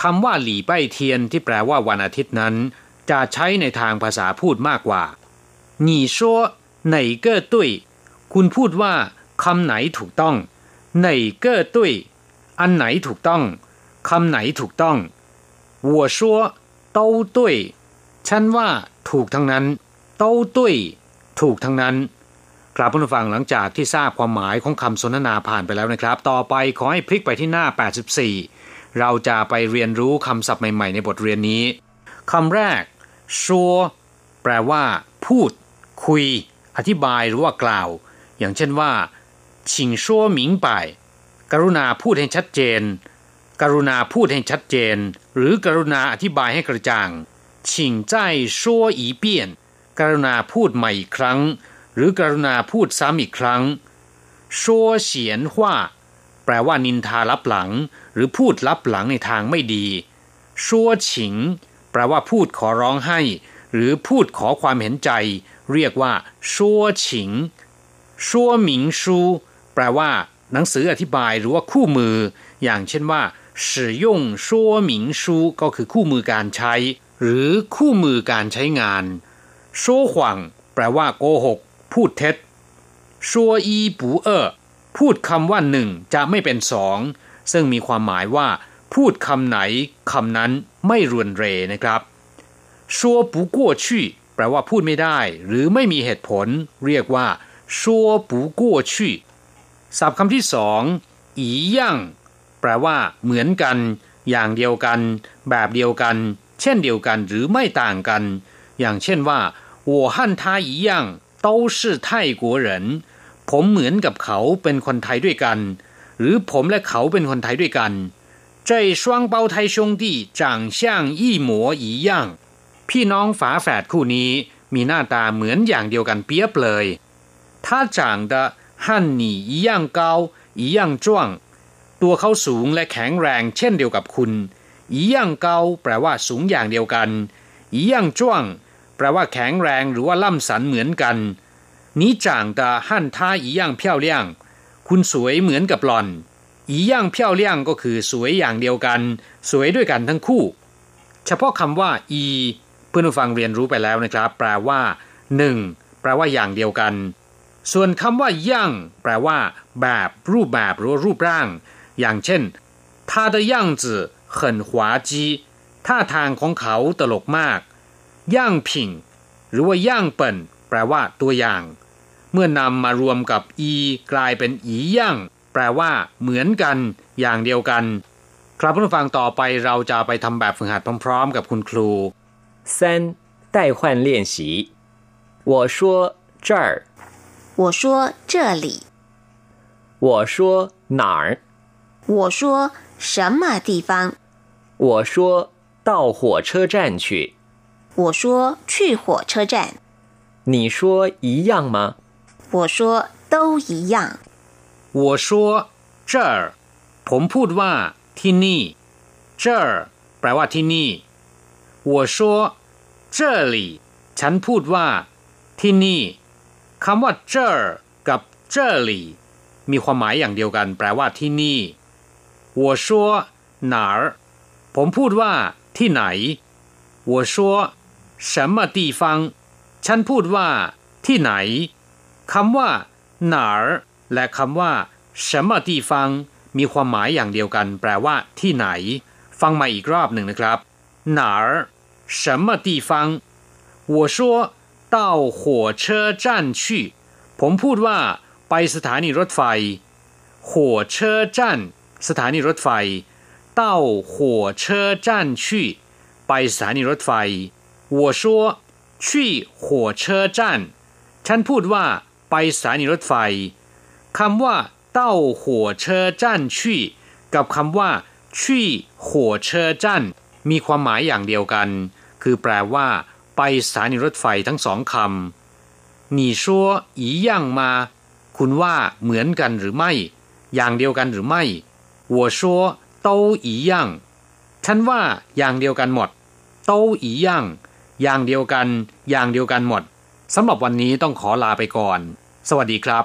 คำว่าหลี่ป้ายเทียนที่แปลว่าวันอาทิตย์นั้น จะใช้ในทางภาษาพูดมากกว่า 你说哪个对คุณพูดว่าคำไหนถูกต้อง哪个对อันไหนถูกต้องคำไหนถูกต้อง我说都对ฉันว่าถูกทั้งนั้น都对ถูกทั้งนั้นกราบผู้ฟังหลังจากที่ทราบความหมายของคำสนทนาผ่านไปแล้วนะครับ ต่อไปขอให้พลิกไปที่หน้า 84 เราจะไปเรียนรู้คำศัพท์ใหม่ๆ ในบทเรียนนี้คำแรกชัวแปลว่า พูด คุย อธิบายหรือว่ากล่าว อย่างเช่นว่าชิงชั่วหมิงไปกรุณาพูดให้ชัดเจน กรุณาพูดให้ชัดเจน หรือกรุณาอธิบายให้กระจ่างชิงใจชั่วอีเปี้ยน กรุณาพูดใหม่อีกครั้ง หรือกรุณาพูดซ้ำอีกครั้งชั่วเฉียนว่า แปลว่านินทารับหลัง หรือพูดรับหลังในทางไม่ดีชั่วฉิง แปลว่าพูดขอร้องให้ หรือพูดขอความเห็นใจ เรียกว่าชัวฉิงชัวหมิงชูแปลว่า หนังสืออธิบายหรือว่าคู่มือ อย่างเช่นว่า使用说明书ก็คือคู่มือการใช้ หรือคู่มือการใช้งานชัวหวังแปลว่าโกหก พูดเท็จชัวอีปูเออพูดคำว่าหนึ่งจะไม่เป็นสอง ซึ่งมีความหมายว่า พูดคำไหนคำนั้นไม่รวนเรนะครับชัวปูกัวชี่ แปลว่าพูดไม่ได้ หรือไม่มีเหตุผล เรียกว่าชัวปูกัวชี่ศัพท์คำที่สองอีย่างแปลว่า เหมือนกัน อย่างเดียวกัน แบบเดียวกัน เช่นเดียวกันหรือไม่ต่างกัน อย่างเช่นว่า我和他一样都是泰国人ผมเหมือนกับเขาเป็นคนไทยด้วยกัน หรือผมและเขาเป็นคนไทยด้วยกัน这双胞胎兄弟长相一模一样 พี่น้องฝาแฝดคู่นี้มีหน้าตาเหมือนอย่างเดียวกันเปียบเลย他长得和你一样高一样壮ตัวเขาสูงและแข็งแรงเช่นเดียวกับคุณ一样高แปลว่าสูงอย่างเดียวกัน一样壮แปลว่าแข็งแรงหรือว่าล่ำสันเหมือนกัน你长得和他一样漂亮คุณสวยเหมือนกับหล่อน一样漂亮ก็คือสวยอย่างเดียวกัน สวยด้วยกันทั้งคู่ เฉพาะคำว่าอีเ พื่อนผู้ฟังเรียนรู้ไปแล้วนะครับ แปลว่าหนึ่งแปลว่าอย่างเดียวกัน ส่วนคำว่าย่างแปลว่า แบบรูปแบบหรือรูปร่าง อย่างเช่น他的样子很滑稽ท่าทางของเขาตลกมาก ย่างผิงหรือว่าย่างเปิ่นแปลว่าตัวอย่าง เมื่อนำมารวมกับอีกลายเป็นอีย่างแปลว่า เหมือนกัน อย่างเดียวกัน ครับผู้ฟังต่อไปเราจะไปทำแบบฝึกหัดพร้อมๆ กับคุณครู 三代换练习我说这儿我说这里我说哪儿我说什么地方我说到火车站去我说去火车站你说一样吗我说都一样我说这儿ผมพูดว่า ที่นี่这儿แปลว่าที่นี่我说 这里ฉันพูดว่า ที่นี่คำว่า这儿กับ这里มีความหมายอย่างเดียวกัน แปลว่าที่นี่我说哪儿ผมพูดว่า ที่ไหน我说什么地方ฉันพูดว่า ที่ไหนคำว่า哪儿และคำว่า什么地方มีความหมายอย่างเดียวกัน แปลว่า ที่ไหน ฟังมาอีกรอบหนึ่งนะครับ哪儿 什么地方我说到火车站去ผมพูดว่า ไปสถานีรถไฟ火车站สถานีรถไฟ到火车站去ไปสถานีรถไฟ我说去火车站ฉันพูดว่า ไปสถานีรถไฟคำว่า到火车站去กับคำว่า去火车站มีความหมายอย่างเดียวกัน คือแปลว่า ไปสถานีรถไฟทั้งสองคำ你说一样吗คุณว่าเหมือนกันหรือไม่ อย่างเดียวกันหรือไม่我说 都一样ฉันว่าอย่างเดียวกันหมด都一样อย่างเดียวกัน อย่างเดียวกันหมดสำหรับวันนี้ต้องขอลาไปก่อน สวัสดีครับ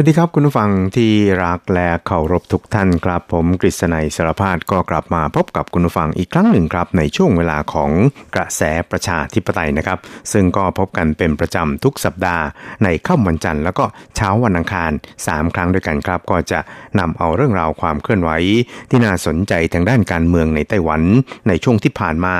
สวัสดีครับคุณผู้ฟังที่รักและเคารพทุกท่านครับผมกฤษณัยสารพาดก็กลับมาพบกับคุณผู้ฟังอีกครั้งหนึ่งครับ ในช่วงเวลาของกระแสประชาธิปไตยนะครับ ซึ่งก็พบกันเป็นประจำทุกสัปดาห์ ในค่ำวันจันทร์แล้วก็เช้าวันอังคาร 3 ครั้งด้วยกันครับ ก็จะนำเอาเรื่องราวความเคลื่อนไหวที่น่าสนใจทางด้านการเมืองในไต้หวัน ในช่วงที่ผ่านมา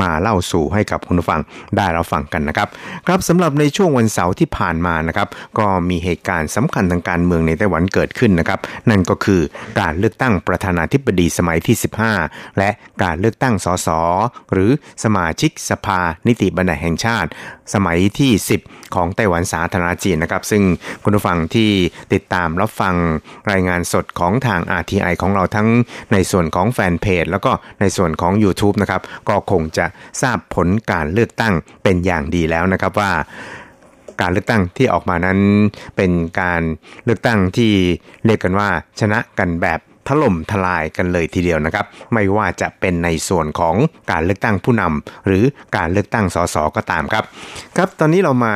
มาเล่าสู่ให้กับคุณผู้ฟังได้รับฟังกันนะครับ ครับสำหรับในช่วงวันเสาร์ที่ผ่านมานะครับก็มีเหตุการณ์สำคัญทางการเมืองในไต้หวันเกิดขึ้นนะครับ นั่นก็คือการเลือกตั้งประธานาธิบดีสมัยที่ 15 และการเลือกตั้งสสหรือสมาชิกสภานิติบัญญัติแห่งชาติ สมัยที่ 10 ของไต้หวันสาธารณจีนนะครับ ซึ่งคุณผู้ฟังที่ติดตามรับฟังรายงานสดของทาง RTI ของเราทั้งในส่วนของแฟนเพจแล้วก็ในส่วนของ YouTube นะครับก็คงจะทราบผลการเลือกตั้งเป็นอย่างดีแล้วนะครับว่า การเลือกตั้งที่ออกมานั้น เป็นการเลือกตั้งที่เรียกกันว่าชนะกันแบบถล่มทลายกันเลยทีเดียวนะครับ ไม่ว่าจะเป็นในส่วนของการเลือกตั้งผู้นำหรือการเลือกตั้งสสก็ตามครับ ครับตอนนี้เรามา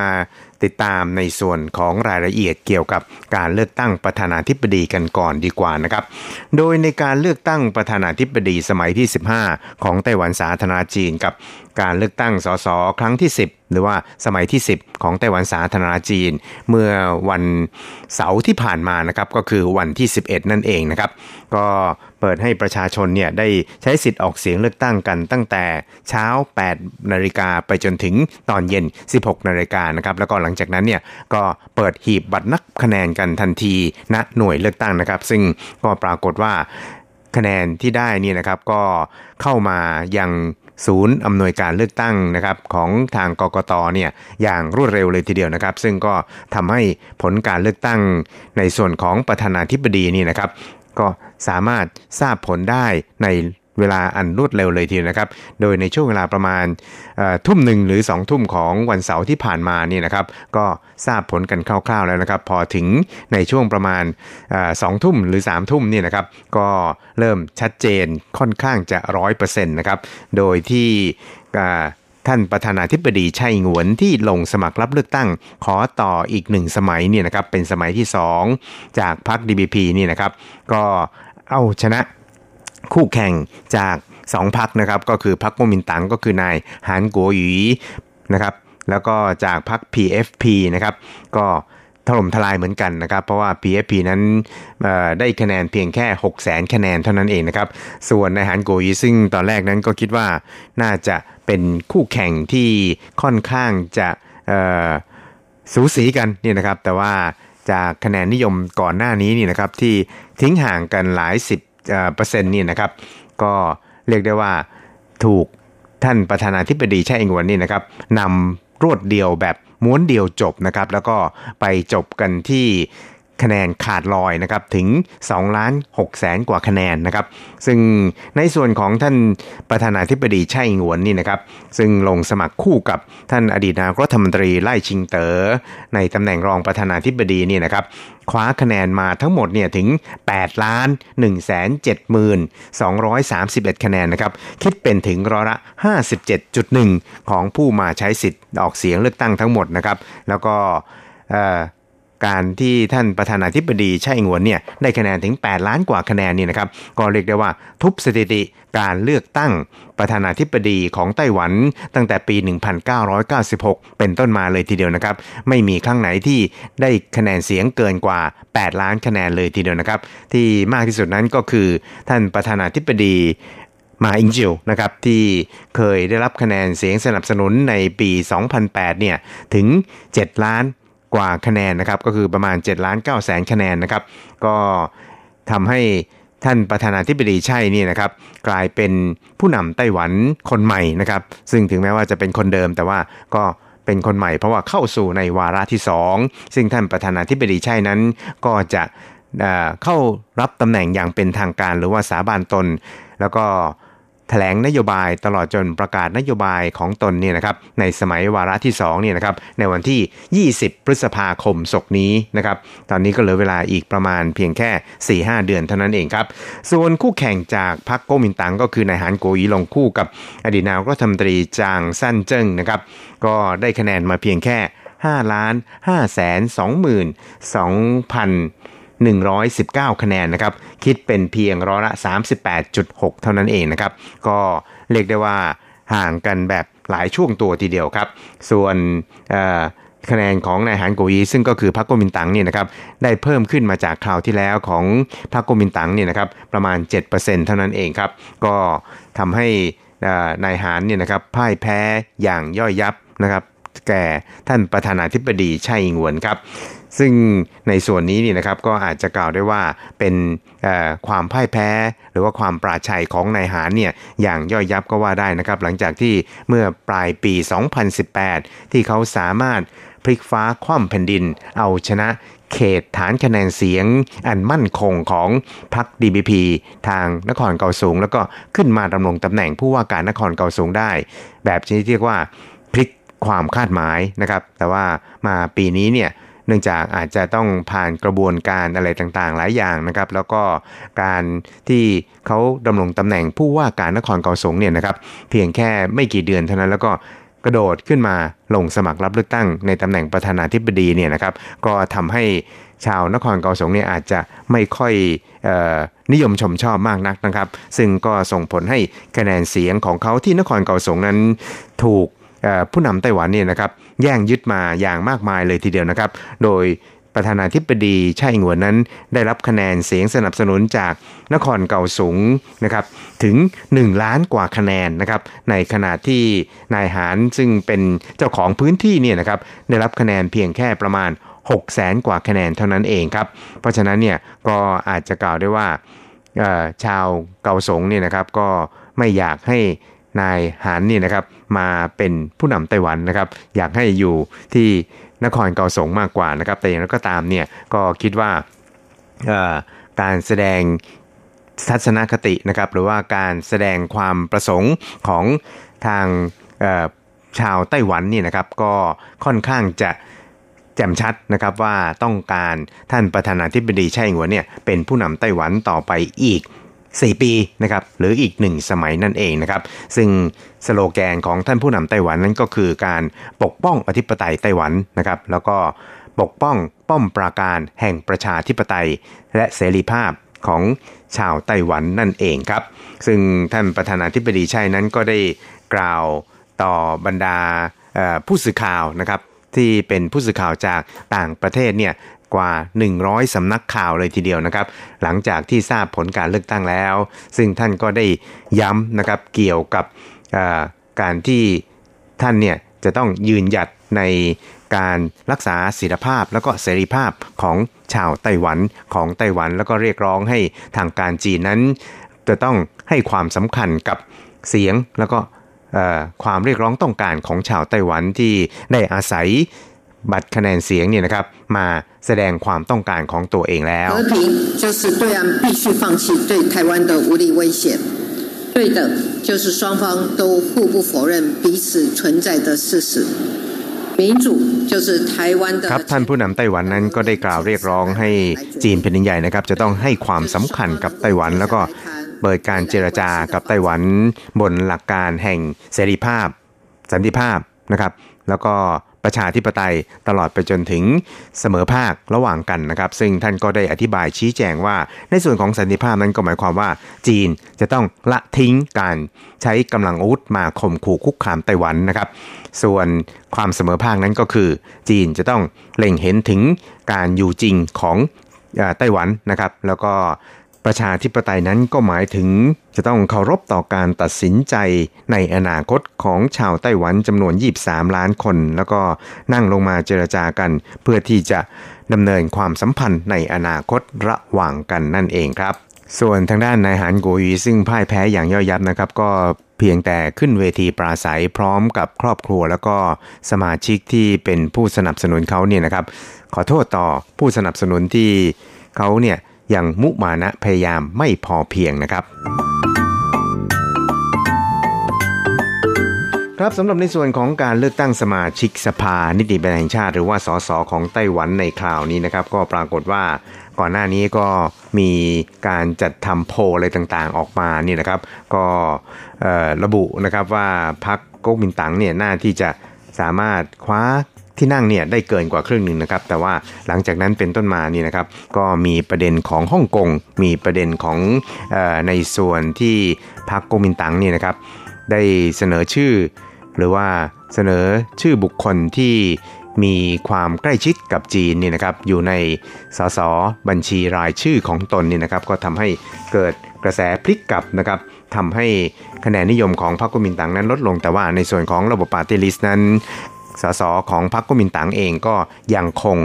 ติดตามในส่วนของรายละเอียดเกี่ยวกับการเลือกตั้งประธานาธิบดีกันก่อนดีกว่านะครับ โดยในการเลือกตั้งประธานาธิบดีสมัยที่ 15 ของไต้หวันสาธารณจีนกับ การเลือกตั้งสสครั้งที่ 10 หรือว่าสมัยที่ 10 ของไต้หวันสาธารณจีน เมื่อวันเสาร์ที่ผ่านมานะครับก็คือวันที่ 11 นั่นเองนะครับ ก็เปิดให้ประชาชนเนี่ยได้ใช้สิทธิ์ออกเสียงเลือกตั้งกันตั้งแต่เช้า 8 นาฬิกาไปจนถึงตอนเย็น 16 นาฬิกานะครับแล้วก็หลังจากนั้นเนี่ยก็เปิดหีบบัตรนับคะแนนกันทันทีณหน่วยเลือกตั้งนะครับ ซึ่งก็ปรากฏว่าคะแนนที่ได้นี่นะครับก็เข้ามายัง ศูนย์อำนวยการเลือกตั้งนะครับของทางกกตเนี่ยอย่างรวดเร็วเลยทีเดียวนะครับ ซึ่งก็ทำให้ผลการเลือกตั้งในส่วนของประธานาธิบดีนี่นะครับ ก็สามารถทราบผลได้ใน เวลาอันรวดเร็วเลยทีนะครับ โดยในช่วงเวลาประมาณทุ่มหนึ่งหรือ2ทุ่มของวันเสาร์ที่ผ่านมานี่นะครับ ก็ทราบผลกันคร่าวๆแล้วนะครับ พอถึงในช่วงประมาณสองทุ่มหรือ3ามทุ่มนี่นะครับ ก็เริ่มชัดเจนค่อนข้างจะร้อยเปอร์เซ็นต์นะครับ โดยที่ท่านประธานาธิบดีชัยงวนที่ลงสมัครรับเลือกตั้ง ขอต่ออีกหนึ่งสมัยเนี่ยนะครับเป็นสมัยที่ 2 จากพรรค DBP นี่นะครับ ก็เอาชนะ คู่แข่งจากสองพักนะครับก็คือพักโมมินตังก็คือนายหานกัวหยีนะครับแล้วก็จากพัก PFP นะครับก็ถล่มทลายเหมือนกันนะครับ เพราะว่า PFP นั้นได้คะแนนเพียงแค่ 6 0 0 0 0 0คะแนนเท่านั้นเองนะครับ ส่วนนายหานโกยีซึ่งตอนแรกนั้นก็คิดว่าน่าจะเป็นคู่แข่งที่ค่อนข้างจะสูสีกันนี่นะครับ แต่ว่าจากคะแนนนิยมก่อนหน้านี้นี่นะครับที่ทิ้งห่างกันหลายสิบ เปอร์เซ็นต์นี่นะครับ ก็เรียกได้ว่าถูกท่านประธานาธิบดีไช่อิงวันนี่นะครับนำรวดเดียวแบบม้วนเดียวจบนะครับ แล้วก็ไปจบกันที่ คะแนนขาดลอยนะครับถึง2ล้าน6แสนกว่าคะแนนนะครับ ซึ่งในส่วนของท่านประธานาธิบดีไช่หงวนนี่นะครับ ซึ่งลงสมัครคู่กับท่านอดีตนายกรัฐมนตรีไล่ชิงเตอ๋อในตำแหน่งรองประธานาธิบดีนี่นะครับคว้าคะแนนมาทั้งหมดเนี่ยถึง8ล้าน1แสน7หมื่น231 คะแนนนะครับ คิดเป็นถึงร้อยละ 57.1 ของผู้มาใช้สิทธิ์ออกเสียงเลือกตั้งทั้งหมดนะครับ แล้วก็ การที่ท่านประธานาธิบดีไช่งวนเนี่ยได้คะแนนถึง 8 ล้านกว่าคะแนนนี่นะครับก็เรียกได้ว่าทุบสถิติการเลือกตั้งประธานาธิบดีของไต้หวันตั้งแต่ปี 1996 เป็นต้นมาเลยทีเดียวนะครับ ไม่มีครั้งไหนที่ได้คะแนนเสียงเกินกว่า 8 ล้านคะแนนเลยทีเดียวนะครับ ที่มากที่สุดนั้นก็คือท่านประธานาธิบดีมาอิงจิวนะครับที่เคยได้รับคะแนนเสียงสนับสนุนในปี 2008 เนี่ยถึง 7 ล้าน กว่าคะแนนนะครับก็คือประมาณ7ล้าน9แสนคะแนนนะครับ ก็ทำให้ท่านประธานาธิบดีใช่นี่นะครับ กลายเป็นผู้นำไต้หวันคนใหม่นะครับ ซึ่งถึงแม้ว่าจะเป็นคนเดิมแต่ว่าก็เป็นคนใหม่เพราะว่าเข้าสู่ในวาระที่ 2 ซึ่งท่านประธานาธิบดีใช่นั้นก็จะเข้ารับตำแหน่งอย่างเป็นทางการหรือว่าสาบานตน แล้วก็ แถลงนโยบายตลอดจนประกาศนโยบายของตนเนี่ยนะครับในสมัยวาระที่2เนี่ยนะครับในวันที่ 20 พฤษภาคมศกนี้นะครับตอนนี้ก็เหลือเวลาอีกประมาณเพียงแค่ 4-5 เดือนเท่านั้นเองครับ ส่วนคู่แข่งจากพรรคโกมินตังก็คือนายหานโกยีลงคู่กับอดีตนายกรัฐมนตรีจางสั้นเจิ้งนะครับก็ได้คะแนนมาเพียงแค่5ล้าน5แสน2หมื่น2พัน 119 คะแนนนะครับ คิดเป็นเพียงร้อยละ 38.6 เท่านั้นเองนะครับ ก็เรียกได้ว่าห่างกันแบบหลายช่วงตัวทีเดียวครับ ส่วนคะแนนของนายฮันโกยีซึ่งก็คือพรรคโกมินตังเนี่ยนะครับได้เพิ่มขึ้นมาจากคราวที่แล้วของพรรคโกมินตังเนี่ยนะครับประมาณ 7%เท่านั้นเองครับ ก็ทำให้นายหานเนี่ยนะครับพ่ายแพ้อย่างย่อยยับนะครับแก่ท่านประธานาธิบดีไช่อิงหวนครับ ซึ่งในส่วนนี้นี่นะครับก็อาจจะกล่าวได้ว่าเป็นความพ่ายแพ้ หรือว่าความปราชัยของนายหารเนี่ยอย่างย่อยยับก็ว่าได้นะครับ หลังจากที่เมื่อปลายปี 2018 ที่เขาสามารถพลิกฟ้าคว่ำแผ่นดิน เอาชนะเขตฐานคะแนนเสียงอันมั่นคงของพรรค DBP ทางนครเกาสูง แล้วก็ขึ้นมาดำรงตำแหน่งผู้ว่าการนครเกาสูงได้ แบบชนิดเรียกว่าพลิกความคาดหมายนะครับ แต่ว่ามาปีนี้เนี่ย เนื่องจากอาจจะต้องผ่านกระบวนการอะไรต่างๆ หลายอย่างนะครับ แล้วก็การที่เขาดำรงตำแหน่งผู้ว่าการนครเกาสงเนี่ยนะครับ เพียงแค่ไม่กี่เดือนเท่านั้นแล้วก็กระโดดขึ้นมาลงสมัครรับเลือกตั้งในตำแหน่งประธานาธิบดีเนี่ยนะครับ ก็ทำให้ชาวนครเกาสงเนี่ยอาจจะไม่ค่อยนิยมชมชอบมากนักนะครับ ซึ่งก็ส่งผลให้คะแนนเสียงของเขาที่นครเกาสงนั้นถูก ผู้นำไต้หวันเนี่ยนะครับแย่งยึดมาอย่างมากมายเลยทีเดียวนะครับ โดยประธานาธิบดีไช่หงวนนั้น ได้รับคะแนนเสียงสนับสนุนจากนครเกาสุงนะครับถึง 1 ล้านกว่าคะแนนนะครับในขณะที่นายหารซึ่งเป็นเจ้าของพื้นที่เนี่ยนะครับได้รับคะแนนเพียงแค่ประมาณ6แสนกว่าคะแนนเท่านั้นเองครับ เพราะฉะนั้นเนี่ยก็อาจจะกล่าวได้ว่าชาวเกาสงเนี่ยนะครับก็ไม่อยากให้ นายหานนี่นะครับมาเป็นผู้นำไต้หวันนะครับ อยากให้อยู่ที่นครเกาสงมากกว่านะครับ แต่อย่างนั้นก็ตามเนี่ยก็คิดว่าการแสดงทัศนคตินะครับ หรือว่าการแสดงความประสงค์ของทางชาวไต้หวันนี่นะครับ ก็ค่อนข้างจะแจ่มชัดนะครับว่าต้องการท่านประธานาธิบดีไช่หัวเนี่ยเป็นผู้นำไต้หวันต่อไปอีก 4 ปีนะครับหรืออีก 1 สมัยนั่นเองนะครับซึ่งสโลแกนของท่านผู้นำไต้หวันนั้นก็คือการปกป้องอธิปไตยไต้หวันนะครับแล้วก็ปกป้องป้อมปราการแห่งประชาธิปไตย และเสรีภาพของชาวไต้หวันนั่นเองครับ ซึ่งท่านประธานาธิบดีชัยนั้นก็ได้กล่าวต่อบรรดาผู้สื่อข่าวนะครับที่เป็นผู้สื่อข่าวจากต่างประเทศเนี่ย กว่า 100 สำนักข่าวเลยทีเดียวนะครับ หลังจากที่ทราบผลการเลือกตั้งแล้ว ซึ่งท่านก็ได้ย้ำนะครับเกี่ยวกับการที่ท่านเนี่ยจะต้องยืนหยัดในการรักษาศิลภาพแล้วก็เสรีภาพของชาวไต้หวันของไต้หวัน แล้วก็เรียกร้องให้ทางการจีนนั้น จะต้องให้ความสำคัญกับเสียงแล้วก็ความเรียกร้องต้องการของชาวไต้หวันที่ได้อาศัย บัตรคะแนนเสียงเนี่ยนะครับมาแสดงความต้องการของตัวเองแล้ว和平就是对岸必须放弃对台湾的无理威胁。对的，就是双方都互不否认彼此存在的事实。民主就是台湾的。ครับท่านผู้นำไต้หวันนั้นก็ได้กล่าวเรียกร้องให้จีนแผ่นดินใหญ่นะครับ จะต้องให้ความสำคัญกับไต้หวัน แล้วก็เปิดการเจรจากับไต้หวันบนหลักการแห่งเสรีภาพ สันติภาพนะครับ แล้วก็ ประชาธิปไตยตลอดไปจนถึงเสมอภาคระหว่างกันนะครับ ซึ่งท่านก็ได้อธิบายชี้แจงว่า ในส่วนของสันติภาพนั้นก็หมายความว่า จีนจะต้องละทิ้งการใช้กำลังอาวุธมาข่มขู่คุกคามไต้หวันนะครับ ส่วนความเสมอภาคนั้นก็คือ จีนจะต้องเล็งเห็นถึงการอยู่จริงของไต้หวันนะครับ แล้วก็ ประชาธิปไตยนั้นก็หมายถึง จะต้องเคารพต่อการตัดสินใจในอนาคตของชาวไต้หวันจำนวน 23 ล้านคน แล้วก็นั่งลงมาเจรจากัน เพื่อที่จะดำเนินความสัมพันธ์ในอนาคตระหว่างกันนั่นเองครับ ส่วนทางด้านนายหานโกยีซึ่งพ่ายแพ้อย่างย่อยยับนะครับ ก็เพียงแต่ขึ้นเวทีปราศัยพร้อมกับครอบครัว แล้วก็สมาชิกที่เป็นผู้สนับสนุนเขาเนี่ยนะครับ ขอโทษต่อผู้สนับสนุนที่เขาเนี่ย ยังมุมานะพยายามไม่พอเพียงนะครับ ครับสำหรับในส่วนของการเลือกตั้งสมาชิกสภานิติบัญญัติแห่งชาติ หรือว่าสสของไต้หวันในคราวนี้นะครับ ก็ปรากฏว่าก่อนหน้านี้ก็มีการจัดทำโพลอะไรต่างๆออกมานี่นะครับ ก็ระบุนะครับว่าพรรคก๊กมินตั๋งเนี่ยน่าที่จะสามารถคว้า ที่นั่งเนี่ยได้เกินกว่าครึ่งหนึ่งนะครับ แต่ว่าหลังจากนั้นเป็นต้นมานี่นะครับ ก็มีประเด็นของฮ่องกง มีประเด็นของออในส่วนที่พรรคก๊กมินตั๋งนี่นะครับ ได้เสนอชื่อ หรือว่าเสนอชื่อบุคคลที่มีความใกล้ชิดกับจีนนี่นะครับ อยู่ในสสบัญชีรายชื่อของตนนี่นะครับ ก็ทำให้เกิดกระแสพลิกกลับนะครับทำให้คะแนนนิยมของพรรคกุมินตังนั้นลดลงแต่ว่าในส่วนของระบบปาร์ตี้ลิสต์นั้น สสของพรรคกุมินตังเองก็ยังคง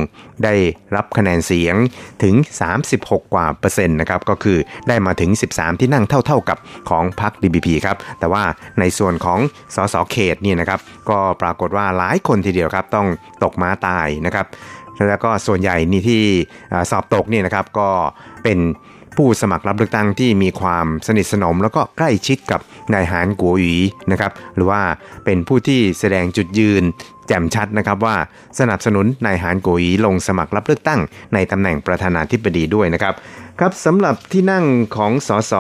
ได้รับคะแนนเสียงถึง 36 กว่าเปอร์เซ็นต์นะครับก็คือได้มาถึง 13 ที่นั่งเท่าๆกับของพรรค DBP ครับแต่ว่าในส่วนของสสเขตนี่นะครับก็ปรากฏว่าหลายคนทีเดียวครับต้องตกม้าตายนะครับแล้วก็ส่วนใหญ่นี่ที่สอบตกนี่นะครับก็เป็น ผู้สมัครรับเลือกตั้งที่มีความสนิทสนม แล้วก็ใกล้ชิดกับนายหานกัวหยีนะครับหรือว่าเป็นผู้ที่แสดงจุดยืนแจ่มชัดนะครับว่าสนับสนุนนายหานกัวยีลงสมัครรับเลือกตั้ง ในตำแหน่งประธานาธิบดีด้วยนะครับครับสำหรับที่นั่งของสส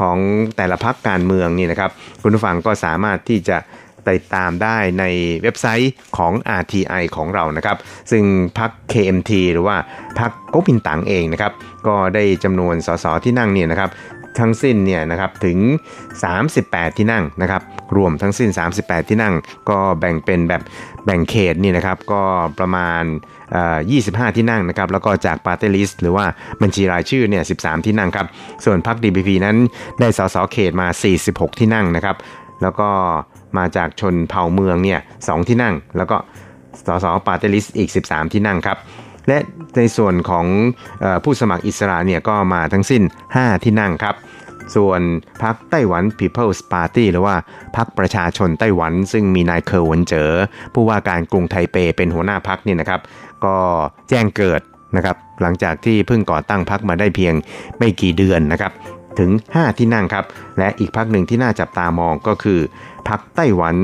ของแต่ละพรรคการเมืองนี่นะครับ คุณผู้ฟังก็สามารถที่จะ ติดตามได้ในเว็บไซต์ของ RTI ของเรานะครับ ซึ่งพัก KMT หรือว่าพักก๊กมินตั๋งเองนะครับ ก็ได้จำนวนสสที่นั่งเนี่ยนะครับทั้งสิ้นเนี่ยนะครับถึง 38 ที่นั่งนะครับรวมทั้งสิ้น 38 ที่นั่ง ก็แบ่งเป็นแบบแบ่งเขตนี่นะครับก็ประมาณเอ่อ25 ที่นั่งนะครับแล้วก็จากปาร์ตี้ลิสต์หรือว่าบัญชีรายชื่อเนี่ย 13 ที่นั่งครับส่วนพรรค DPP นั้นได้สสเขตมา 46 ที่นั่งนะครับแล้วก็ มาจากชนเผ่าเมืองเนี่ยสองที่นั่ง แล้วก็สสปาร์ตี้ลิสต์อีก 13 ที่นั่งครับ และในส่วนของออผู้สมัครอิสระเนี่ยก็มาทั้งสิ้น 5 ที่นั่งครับ ส่วนพรรคไต้หวัน People's Party หรือว่าพรรคประชาชนไต้หวัน ซึ่งมีนายเคอเหวินเจ๋อผู้ว่าการกรุงไทเปเป็นหัวหน้าพรรคเนี่ยนะครับ ก็แจ้งเกิดนะครับหลังจากที่เพิ่งก่อตั้งพรรคมาได้เพียงไม่กี่เดือนนะครับถึง 5 ที่นั่งครับ และอีกพรรคหนึ่งที่น่าจับตามองก็คือ พรรคไต้หวัน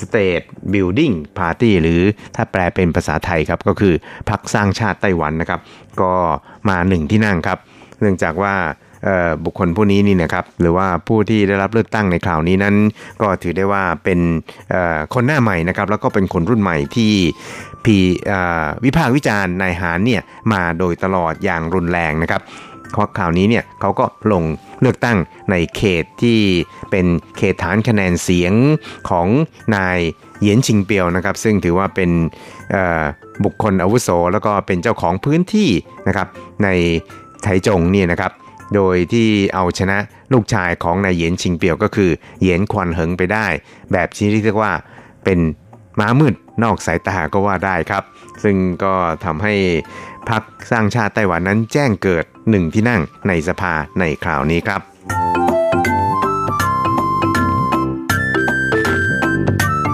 State Building Party หรือถ้าแปลเป็นภาษาไทยครับก็คือพรรคสร้างชาติไต้หวันนะครับ ก็มาหนึ่งที่นั่งครับ เนื่องจากว่าบุคคลผู้นี้นี่นะครับหรือว่าผู้ที่ได้รับเลือกตั้งในคราวนี้นั้น ก็ถือได้ว่าเป็นคนหน้าใหม่นะครับแล้วก็เป็นคนรุ่นใหม่ที่พีวิพากษ์วิจารณ์นายหารเนี่ยมาโดยตลอดอย่างรุนแรงนะครับ เพราะข่าวนี้เนี่ยเขาก็ลงเลือกตั้งในเขตที่เป็นเขตฐานคะแนนเสียงของนายเหยียนชิงเปียวนะครับ ซึ่งถือว่าเป็นบุคคลอาวุโส แล้วก็เป็นเจ้าของพื้นที่นะครับในไถจงเนี่ยนะครับ โดยที่เอาชนะลูกชายของนายเหยียนชิงเปียวก็คือเหยียนควันเหิงไปได้ แบบที่เรียกว่าเป็นม้ามืดนอกสายตาก็ว่าได้ครับ ซึ่งก็ทำให้พรรคสร้างชาติไต้หวันนั้นแจ้งเกิดหนึ่งที่นั่งในสภาในคราวนี้ครับ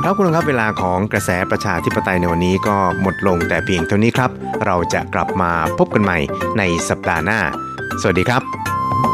ครับคุณครับเวลาของกระแสประชาธิปไตยในวันนี้ก็หมดลงแต่เพียงเท่านี้ครับ เราจะกลับมาพบกันใหม่ในสัปดาห์หน้า สวัสดีครับ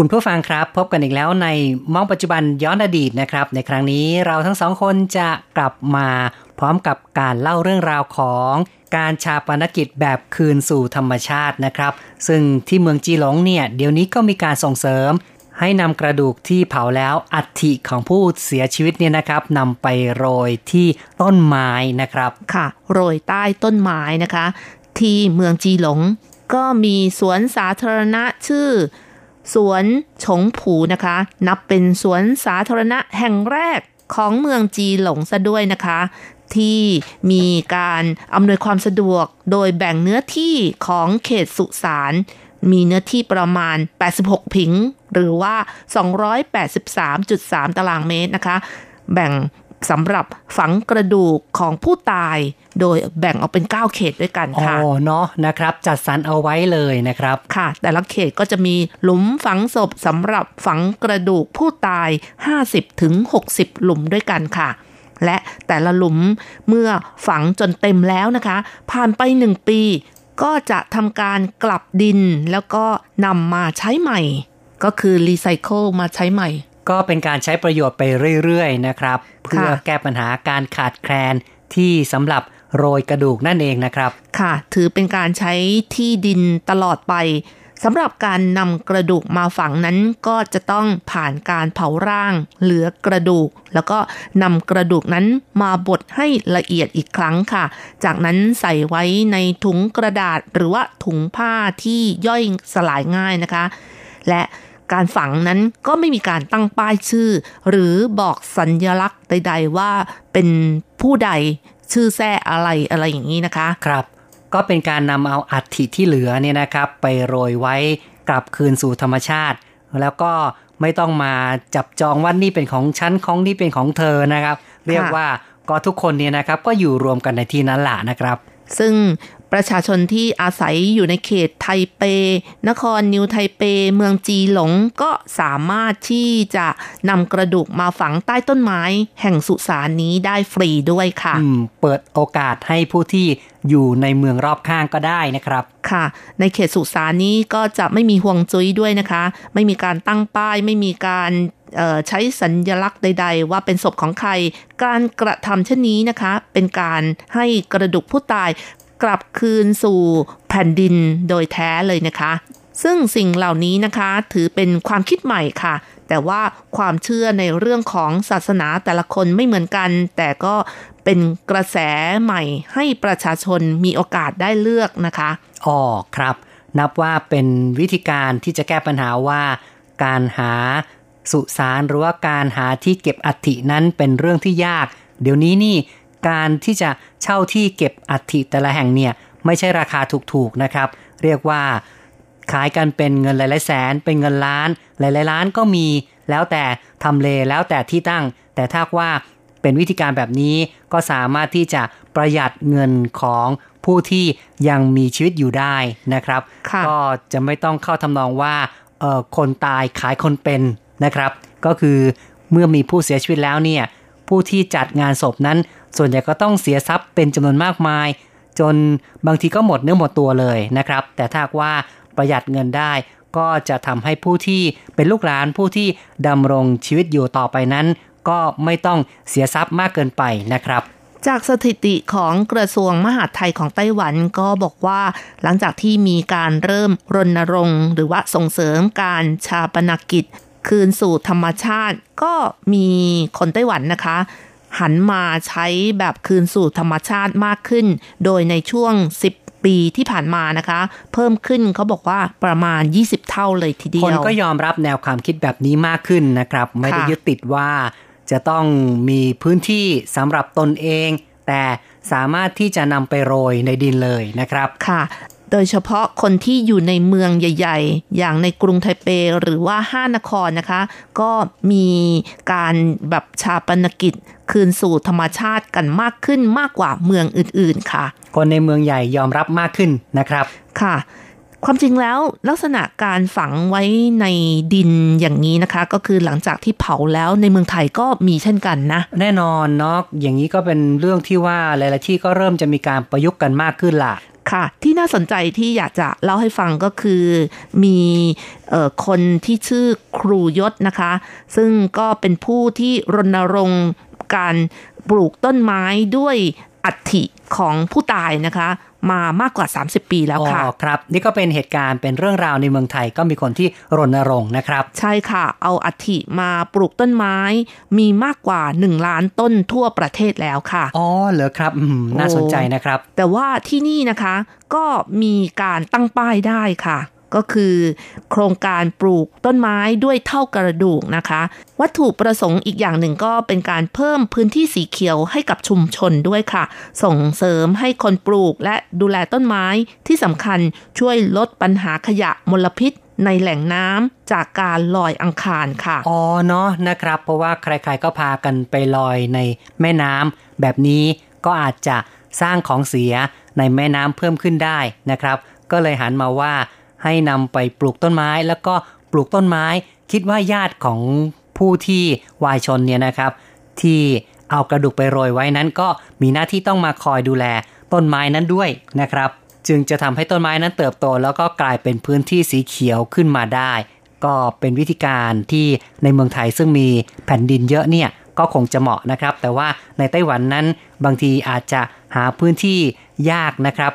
คุณผู้ฟังครับ พบกันอีกแล้วในมองปัจจุบันย้อนอดีตนะครับ ในครั้งนี้เราทั้งสองคนจะกลับมาพร้อมกับการเล่าเรื่องราวของการชาปนกิจแบบคืนสู่ธรรมชาตินะครับ ซึ่งที่เมืองจีหลงเนี่ยเดี๋ยวนี้ก็มีการส่งเสริม ให้นำกระดูกที่เผาแล้วอัฐิของผู้เสียชีวิตเนี่ยนะครับนำไปโรยที่ต้นไม้นะครับค่ะ โรยใต้ต้นไม้นะคะ ที่เมืองจีหลง ก็มีสวนสาธารณะชื่อ สวนฉงผูนะคะ นับเป็นสวนสาธารณะแห่งแรกของเมืองจีหลงซะด้วยนะคะ ที่มีการอำนวยความสะดวกโดยแบ่งเนื้อที่ของเขตสุสานมีเนื้อที่ประมาณ 86 ผิง หรือว่า 283.3 ตารางเมตรนะคะ แบ่ง สำหรับฝังกระดูกของผู้ตาย โดยแบ่งออกเป็น 9 เขตด้วยกันอ๋อค่ะเนาะนะครับ จัดสรรเอาไว้เลยนะครับค่ะ แต่ละเขตก็จะมีหลุมฝังศพสำหรับฝังกระดูกผู้ตาย 50ถึง60หลุมด้วยกันค่ะและแต่ละหลุมเมื่อฝังจนเต็มแล้วนะคะ ผ่านไปหนึ่งปี ก็จะทำการกลับดินแล้วก็นำมาใช้ใหม่ ก็คือรีไซเคิลมาใช้ใหม่ ก็เป็นการใช้ประโยชน์ไปเรื่อยๆนะครับ เพื่อแก้ปัญหาการขาดแคลนที่สำหรับโรยกระดูกนั่นเองนะครับ ค่ะ ถือเป็นการใช้ที่ดินตลอดไปสำหรับการนำกระดูกมาฝังนั้นก็จะต้องผ่านการเผาร่าง เหลือกระดูก แล้วก็นำกระดูกนั้นมาบดให้ละเอียดอีกครั้งค่ะ จากนั้นใส่ไว้ในถุงกระดาษหรือว่าถุงผ้าที่ย่อยสลายง่ายนะคะ และ การฝังนั้นก็ไม่มีการตั้งป้ายชื่อ หรือบอกสัญญลักษณ์ใด ๆ ว่าเป็นผู้ใดชื่อแท้อะไรอะไรอย่างนี้นะคะ ครับ ก็เป็นการนำเอาอัฐิที่เหลือเนี่ยนะครับ ไปโรยไว้กลับคืนสู่ธรรมชาติ แล้วก็ไม่ต้องมาจับจองว่านี่เป็นของฉันของนี่เป็นของเธอนะครับ เรียกว่าก็ทุกคนเนี่ยนะครับก็อยู่รวมกันในที่นั้นแหละนะครับ ซึ่ง ประชาชนที่อาศัยอยู่ในเขตไทเป นครนิวไทเป เมืองจีหลงก็สามารถที่จะนำกระดูกมาฝังใต้ต้นไม้ แห่งสุสานนี้ได้ฟรีด้วยค่ะอืมเปิดโอกาสให้ผู้ที่อยู่ในเมืองรอบข้างก็ได้นะครับ ค่ะ ในเขตสุสานนี้ก็จะไม่มีห่วงจุ้ยด้วยนะคะ ไม่มีการตั้งป้าย ไม่มีการเอ่อใช้สัญญลักษณ์ใด ๆ ว่าเป็นศพของใคร การกระทำเช่นนี้นะคะ เป็นการให้กระดูกผู้ตาย กลับคืนสู่แผ่นดินโดยแท้เลยนะคะ ซึ่งสิ่งเหล่านี้นะคะถือเป็นความคิดใหม่ค่ะ แต่ว่าความเชื่อในเรื่องของศาสนาแต่ละคนไม่เหมือนกัน แต่ก็เป็นกระแสใหม่ให้ประชาชนมีโอกาสได้เลือกนะคะอ๋อครับ นับว่าเป็นวิธีการที่จะแก้ปัญหาว่าการหาสุสานหรือว่าการหาที่เก็บอัฐินั้นเป็นเรื่องที่ยาก เดี๋ยวนี้นี่ การที่จะเช่าที่เก็บอัฐิแต่ละแห่งเนี่ยไม่ใช่ราคาถูกๆนะครับ เรียกว่าขายกันเป็นเงินหลายๆแสน เป็นเงินล้าน หลายๆล้านก็มีแล้วแต่ทำเลแล้วแต่ที่ตั้ง แต่ถ้าว่าเป็นวิธีการแบบนี้ก็สามารถที่จะประหยัดเงินของผู้ที่ยังมีชีวิตอยู่ได้นะครับค่ะก็จะไม่ต้องเข้าทำนองว่าเอ่อคนตายขายคนเป็นนะครับ ก็คือเมื่อมีผู้เสียชีวิตแล้วเนี่ยผู้ที่จัดงานศพนั้น ส่วนใหญ่ก็ต้องเสียทรัพย์เป็นจำนวนมากมาย จนบางทีก็หมดเนื้อหมดตัวเลยนะครับ แต่ถ้าว่าประหยัดเงินได้ก็จะทำให้ผู้ที่เป็นลูกหลานผู้ที่ดำรงชีวิตอยู่ต่อไปนั้น ก็ไม่ต้องเสียทรัพย์มากเกินไปนะครับจากสถิติของกระทรวงมหาดไทยของไต้หวันก็บอกว่า หลังจากที่มีการเริ่มรณรงค์หรือว่าส่งเสริมการชาปนกิจ คืนสู่ธรรมชาติ ก็มีคนไต้หวันนะคะ หันมาใช้แบบคืนสู่ธรรมชาติมากขึ้น โดยในช่วง 10ปีที่ผ่านมานะคะ เพิ่มขึ้นเขาบอกว่าประมาณ 20 เท่าเลยทีเดียว คนก็ยอมรับแนวความคิดแบบนี้มากขึ้นนะครับ ไม่ได้ยึดติดว่าจะต้องมีพื้นที่สำหรับตนเอง แต่สามารถที่จะนำไปโรยในดินเลยนะครับค่ะ โดยเฉพาะคนที่อยู่ในเมืองใหญ่ ๆ อย่างในกรุงไทเปหรือว่าห้านครนะคะ ก็มีการแบบชาปนกิจคืนสู่ธรรมชาติกันมากขึ้นมากกว่าเมืองอื่นๆค่ะ คนในเมืองใหญ่ยอมรับมากขึ้นนะครับค่ะความจริงแล้วลักษณะการฝังไว้ในดินอย่างนี้นะคะ ก็คือหลังจากที่เผาแล้วในเมืองไทยก็มีเช่นกันนะ แน่นอนเนาะอย่างนี้ก็เป็นเรื่องที่ว่าหลายๆที่ก็เริ่มจะมีการประยุกต์กันมากขึ้นล่ะ ค่ะ ที่น่าสนใจที่อยากจะเล่าให้ฟังก็คือมีคนที่ชื่อครูยศนะคะ ซึ่งก็เป็นผู้ที่รณรงค์การปลูกต้นไม้ด้วย อัฐิของผู้ตายนะคะมามากกว่า 30 ปีแล้วค่ะ อ๋อครับ นี่ก็เป็นเหตุการณ์เป็นเรื่องราวในเมืองไทยก็มีคนที่รณรงค์นะครับ ใช่ค่ะ เอาอัฐิมาปลูกต้นไม้ มีมากกว่า 1 ล้านต้นทั่วประเทศแล้วค่ะ อ๋อ เหรอครับ น่าสนใจนะครับ แต่ว่าที่นี่นะคะ ก็มีการตั้งป้ายได้ค่ะ ก็คือโครงการปลูกต้นไม้ด้วยเท่ากระดูกนะคะ วัตถุประสงค์อีกอย่างหนึ่งก็เป็นการเพิ่มพื้นที่สีเขียวให้กับชุมชนด้วยค่ะ ส่งเสริมให้คนปลูกและดูแลต้นไม้ที่สำคัญช่วยลดปัญหาขยะมลพิษในแหล่งน้ำจากการลอยอังคารค่ะ อ๋อเนาะนะครับ เพราะว่าใครๆก็พากันไปลอยในแม่น้ำแบบนี้ก็อาจจะสร้างของเสียในแม่น้ำเพิ่มขึ้นได้นะครับ ก็เลยหันมาว่า ให้นำไปปลูกต้นไม้ แล้วก็ปลูกต้นไม้ คิดว่าญาติของผู้ที่วายชนเนี่ยนะครับ ที่เอากระดูกไปโรยไว้นั้นก็มีหน้าที่ต้องมาคอยดูแลต้นไม้นั้นด้วยนะครับ จึงจะทำให้ต้นไม้นั้นเติบโต แล้วก็กลายเป็นพื้นที่สีเขียวขึ้นมาได้ ก็เป็นวิธีการที่ในเมืองไทยซึ่งมีแผ่นดินเยอะเนี่ยก็คงจะเหมาะนะครับ แต่ว่าในไต้หวันนั้นบางทีอาจจะหาพื้นที่ยากนะครับ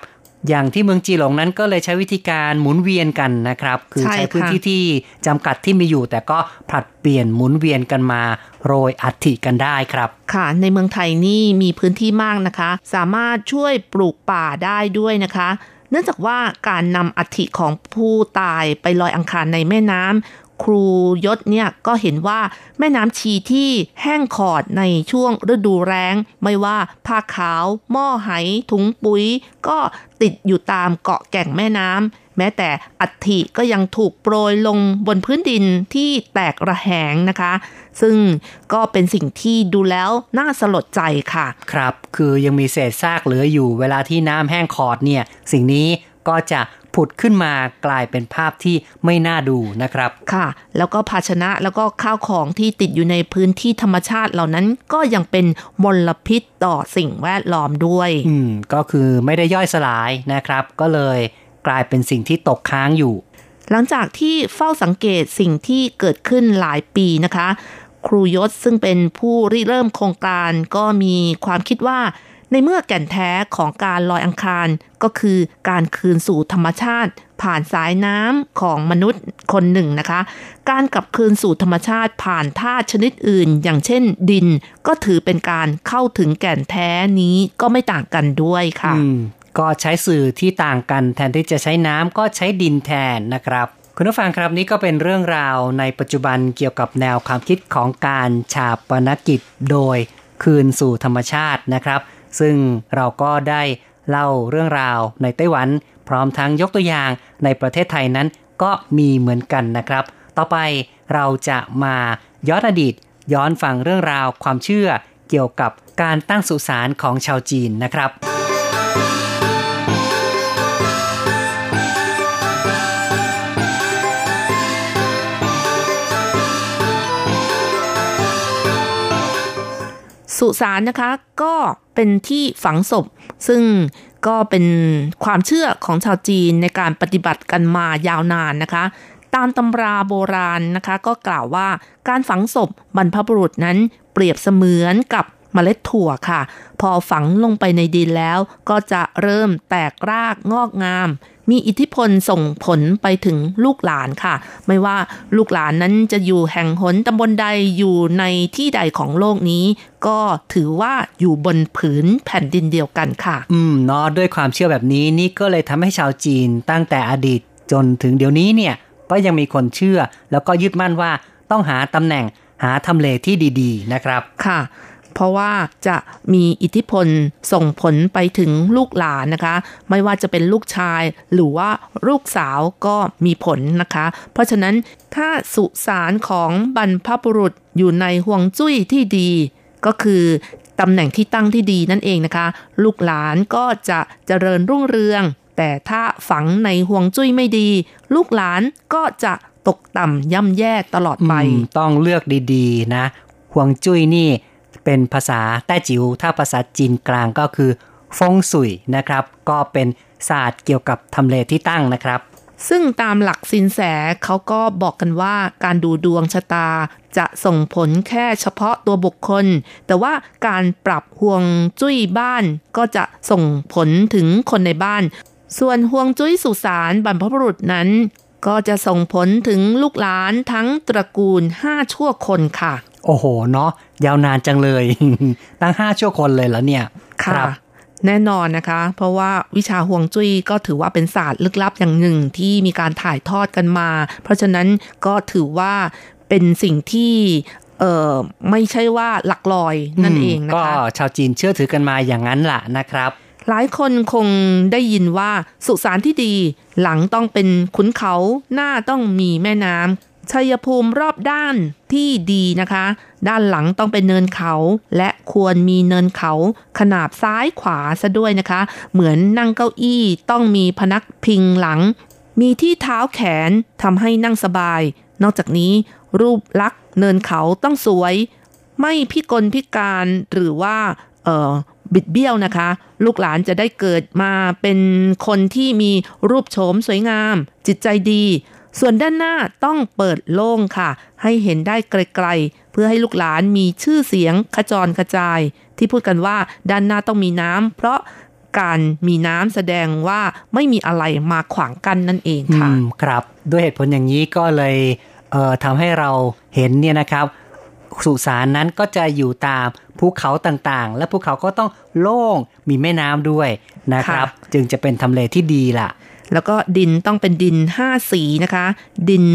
อย่างที่เมืองจีหลงนั้นก็เลยใช้วิธีการหมุนเวียนกันนะครับ คือใช้พื้นที่ที่จำกัดที่มีอยู่ แต่ก็ผลัดเปลี่ยนหมุนเวียนกันมาโรยอัฐิกันได้ครับ ค่ะ ในเมืองไทยนี่มีพื้นที่มากนะคะ สามารถช่วยปลูกป่าได้ด้วยนะคะเนื่องจากว่าการนำอัฐิของผู้ตายไปลอยอังคารในแม่น้ำครูยศเนี่ยก็เห็นว่าแม่น้ำชีที่แห้งขอดในช่วงฤดูแล้งไม่ว่าผ้าขาว หม้อไหถุงปุ๋ย ก็ติดอยู่ตามเกาะแก่งแม่น้ำแม้แต่อัฐิก็ยังถูกโปรยลงบนพื้นดินที่แตกระแหงนะคะ ซึ่งก็เป็นสิ่งที่ดูแล้วน่าสลดใจค่ะ ครับ คือยังมีเศษซากเหลืออยู่เวลาที่น้ำแห้งขอดเนี่ย สิ่งนี้ก็จะผุดขึ้นมากลายเป็นภาพที่ไม่น่าดูนะครับ ค่ะ แล้วก็ภาชนะแล้วก็ข้าวของที่ติดอยู่ในพื้นที่ธรรมชาติเหล่านั้นก็ยังเป็นมลพิษต่อสิ่งแวดล้อมด้วย อืม ก็คือไม่ได้ย่อยสลายนะครับ ก็เลยกลายเป็นสิ่งที่ตกค้างอยู่ หลังจากที่เฝ้าสังเกตสิ่งที่เกิดขึ้นหลายปีนะคะ ครูยศซึ่งเป็นผู้ริเริ่มโครงการก็มีความคิดว่า ในเมื่อแก่นแท้ของการลอยอังคาร ก็คือการคืนสู่ธรรมชาติ ผ่านสายน้ำของมนุษย์คนหนึ่งนะคะ การกลับคืนสู่ธรรมชาติผ่านธาตุชนิดอื่น อย่างเช่นดิน ก็ถือเป็นการเข้าถึงแก่นแท้นี้ก็ไม่ต่างกันด้วยค่ะก็ใช้สื่อที่ต่างกันแทนที่จะใช้น้ำก็ใช้ดินแทนนะครับ คุณผู้ฟังครับนี้ก็เป็นเรื่องราวในปัจจุบันเกี่ยวกับแนวความคิดของการชาปนกิจโดยคืนสู่ธรรมชาตินะครับ ซึ่งเราก็ได้เล่าเรื่องราวในไต้หวัน พร้อมทั้งยกตัวอย่างในประเทศไทยนั้นก็มีเหมือนกันนะครับ ต่อไปเราจะมาย้อนอดีต ย้อนฟังเรื่องราวความเชื่อเกี่ยวกับการตั้งสุสานของชาวจีนนะครับ สุสานนะคะ ก็เป็นที่ฝังศพ ซึ่งก็เป็นความเชื่อของชาวจีนในการปฏิบัติกันมายาวนานนะคะ ตามตำราโบราณนะคะ ก็กล่าวว่าการฝังศพบรรพบุรุษนั้นเปรียบเสมือนกับ เมล็ดถั่วค่ะ พอฝังลงไปในดินแล้ว ก็จะเริ่มแตกรากงอกงาม มีอิทธิพลส่งผลไปถึงลูกหลานค่ะ ไม่ว่าลูกหลานนั้นจะอยู่แห่งหนตำบลใดอยู่ในที่ใดของโลกนี้ ก็ถือว่าอยู่บนผืนแผ่นดินเดียวกันค่ะ อืมเนาะด้วยความเชื่อแบบนี้นี่ก็เลยทำให้ชาวจีนตั้งแต่อดีตจนถึงเดี๋ยวนี้เนี่ยก็ยังมีคนเชื่อ แล้วก็ยึดมั่นว่าต้องหาตำแหน่งหาทำเลที่ดี ๆ นะครับ ค่ะ เพราะว่าจะมีอิทธิพลส่งผลไปถึงลูกหลานนะคะ ไม่ว่าจะเป็นลูกชายหรือว่าลูกสาวก็มีผลนะคะ เพราะฉะนั้นถ้าสุสานของบรรพบุรุษอยู่ในห่วงจุ้ยที่ดี ก็คือตำแหน่งที่ตั้งที่ดีนั่นเองนะคะ ลูกหลานก็จะเจริญรุ่งเรือง แต่ถ้าฝังในห่วงจุ้ยไม่ดี ลูกหลานก็จะตกต่ำย่ำแย่ตลอดไป ต้องเลือกดีๆนะห่วงจุ้ยนี่ เป็นภาษาแต้จิ๋วถ้าภาษาจีนกลางก็คือฟงสุยนะครับ ก็เป็นศาสตร์เกี่ยวกับทำเลที่ตั้งนะครับ ซึ่งตามหลักสินแสเขาก็บอกกันว่าการดูดวงชะตาจะส่งผลแค่เฉพาะตัวบุคคล แต่ว่าการปรับห่วงจุ้ยบ้านก็จะส่งผลถึงคนในบ้าน ส่วนห่วงจุ้ยสุสานบรรพบุรุษนั้น ก็จะส่งผลถึงลูกหลานทั้งตระกูลห้าชั่วคนค่ะ โอ้โหเนาะยาวนานจังเลย ตั้งห้าชั่วคนเลยแล้วเนี่ย ค่ะ แน่นอนนะคะ เพราะว่าวิชาห่วงจุ้ยก็ถือว่าเป็นศาสตร์ลึกลับอย่างหนึ่งที่มีการถ่ายทอดกันมา เพราะฉะนั้นก็ถือว่าเป็นสิ่งที่เออไม่ใช่ว่าหลักลอยนั่นเองนะก็คะชาวจีนเชื่อถือกันมาอย่างนั้นล่ะนะครับ หลายคนคงได้ยินว่าสุสานที่ดี หลังต้องเป็นขุนเขาหน้าต้องมีแม่น้ำ ชัยภูมิรอบด้านที่ดีนะคะ ด้านหลังต้องเป็นเนินเขาและควรมีเนินเขาขนาบซ้ายขวาซะด้วยนะคะ เหมือนนั่งเก้าอี้ต้องมีพนักพิงหลัง มีที่เท้าแขนทำให้นั่งสบาย นอกจากนี้รูปลักษณ์เนินเขาต้องสวย ไม่พิกลพิการหรือว่าเออบิดเบี้ยวนะคะ ลูกหลานจะได้เกิดมาเป็นคนที่มีรูปโฉมสวยงาม จิตใจดี ส่วนด้านหน้าต้องเปิดโล่งค่ะ ให้เห็นได้ไกลๆ เพื่อให้ลูกหลานมีชื่อเสียงขจรกระจาย ที่พูดกันว่าด้านหน้าต้องมีน้ำเพราะการมีน้ำแสดงว่าไม่มีอะไรมาขวางกั้นนั่นเองค่ะอืมครับ ด้วยเหตุผลอย่างนี้ก็เลยเอ่อทำให้เราเห็นเนี่ยนะครับสุสานนั้นก็จะอยู่ตามภูเขาต่างๆ และภูเขาก็ต้องโล่งมีแม่น้ำด้วยนะครับค่ะจึงจะเป็นทำเลที่ดีล่ะ แล้วก็ดินต้องเป็นดิน 5 สีนะคะ ดิน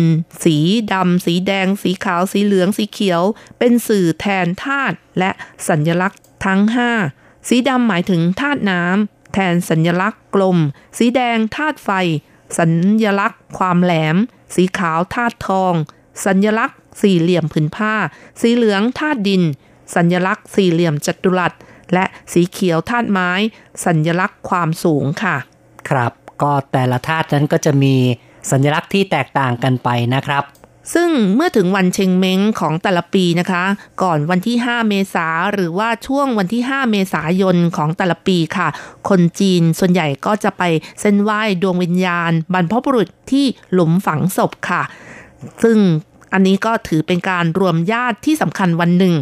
สีดำสีแดง สีขาว สีเหลือง สีเขียว เป็นสื่อแทนธาตุและสัญลักษณ์ทั้ง 5 สีดำหมายถึงธาตุน้ำแทนสัญลักษณ์กลม สีแดงธาตุไฟ สัญลักษณ์ ความแหลม สีขาวธาตุทอง สัญลักษณ์ สี่เหลี่ยมผืนผ้า สีเหลืองธาตุดิน สัญลักษณ์สี่เหลี่ยมจัตุรัสและสีเขียวธาตุไม้ สัญลักษณ์ความสูงค่ะ ครับ ก็แต่ละธาตุนั้นก็จะมีสัญลักษณ์ที่แตกต่างกันไปนะครับ ซึ่งเมื่อถึงวันเชงเม้งของแต่ละปีนะคะ ก่อนวันที่ 5 เมษาหรือว่าช่วงวันที่ 5 เมษายนของแต่ละปีค่ะ คนจีนส่วนใหญ่ก็จะไปเส้นไหว้ดวงวิญญาณ บรรพบุรุษที่หลุมฝังศพค่ะ ซึ่งอันนี้ก็ถือเป็นการรวมญาติที่สำคัญวันหนึ่ง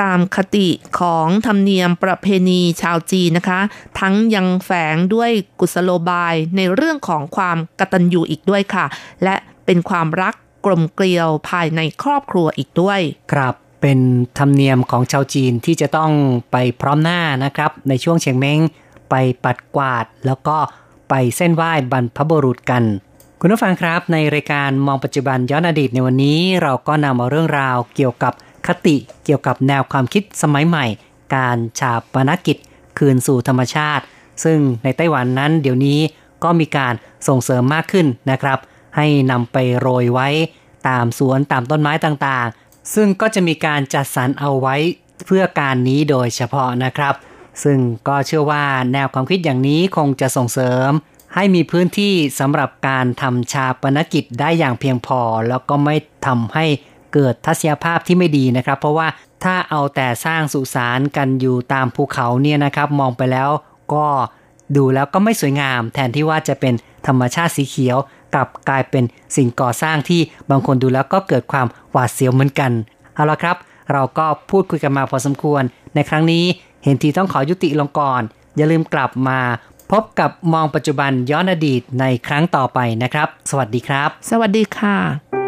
ตามคติของธรรมเนียมประเพณีชาวจีนนะคะ ทั้งยังแฝงด้วยกุศโลบายในเรื่องของความกตัญญูอีกด้วยค่ะ และเป็นความรักกลมเกลียวภายในครอบครัวอีกด้วย ครับเป็นธรรมเนียมของชาวจีนที่จะต้องไปพร้อมหน้านะครับ ในช่วงเชียงเม้งไปปัดกวาด แล้วก็ไปเส้นไหว้บรรพบุรุษกัน คุณผู้ฟังครับ ในรายการมองปัจจุบันย้อนอดีตในวันนี้ เราก็นำเอาเรื่องราวเกี่ยวกับ คติเกี่ยวกับแนวความคิดสมัยใหม่ การชาปนกิจคืนสู่ธรรมชาติ ซึ่งในไต้หวันนั้นเดี๋ยวนี้ก็มีการส่งเสริมมากขึ้นนะครับ ให้นำไปโรยไว้ตามสวนตามต้นไม้ต่างๆ ซึ่งก็จะมีการจัดสรรเอาไว้เพื่อการนี้โดยเฉพาะนะครับ ซึ่งก็เชื่อว่าแนวความคิดอย่างนี้คงจะส่งเสริม ให้มีพื้นที่สำหรับการทำชาปนกิจได้อย่างเพียงพอ แล้วก็ไม่ทำให้ เกิดทัศนียภาพที่ไม่ดีนะครับ เพราะว่าถ้าเอาแต่สร้างสุสานกันอยู่ตามภูเขาเนี่ยนะครับ มองไปแล้วก็ดูแล้วก็ไม่สวยงาม แทนที่ว่าจะเป็นธรรมชาติสีเขียวกลับกลายเป็นสิ่งก่อสร้างที่บางคนดูแล้วก็เกิดความหวาดเสียวเหมือนกันเอาละครับ เราก็พูดคุยกันมาพอสมควร ในครั้งนี้เห็นทีต้องขอยุติลงก่อน อย่าลืมกลับมา พบกับมองปัจจุบันย้อนอดีตในครั้งต่อไปนะครับ สวัสดีครับ สวัสดีค่ะ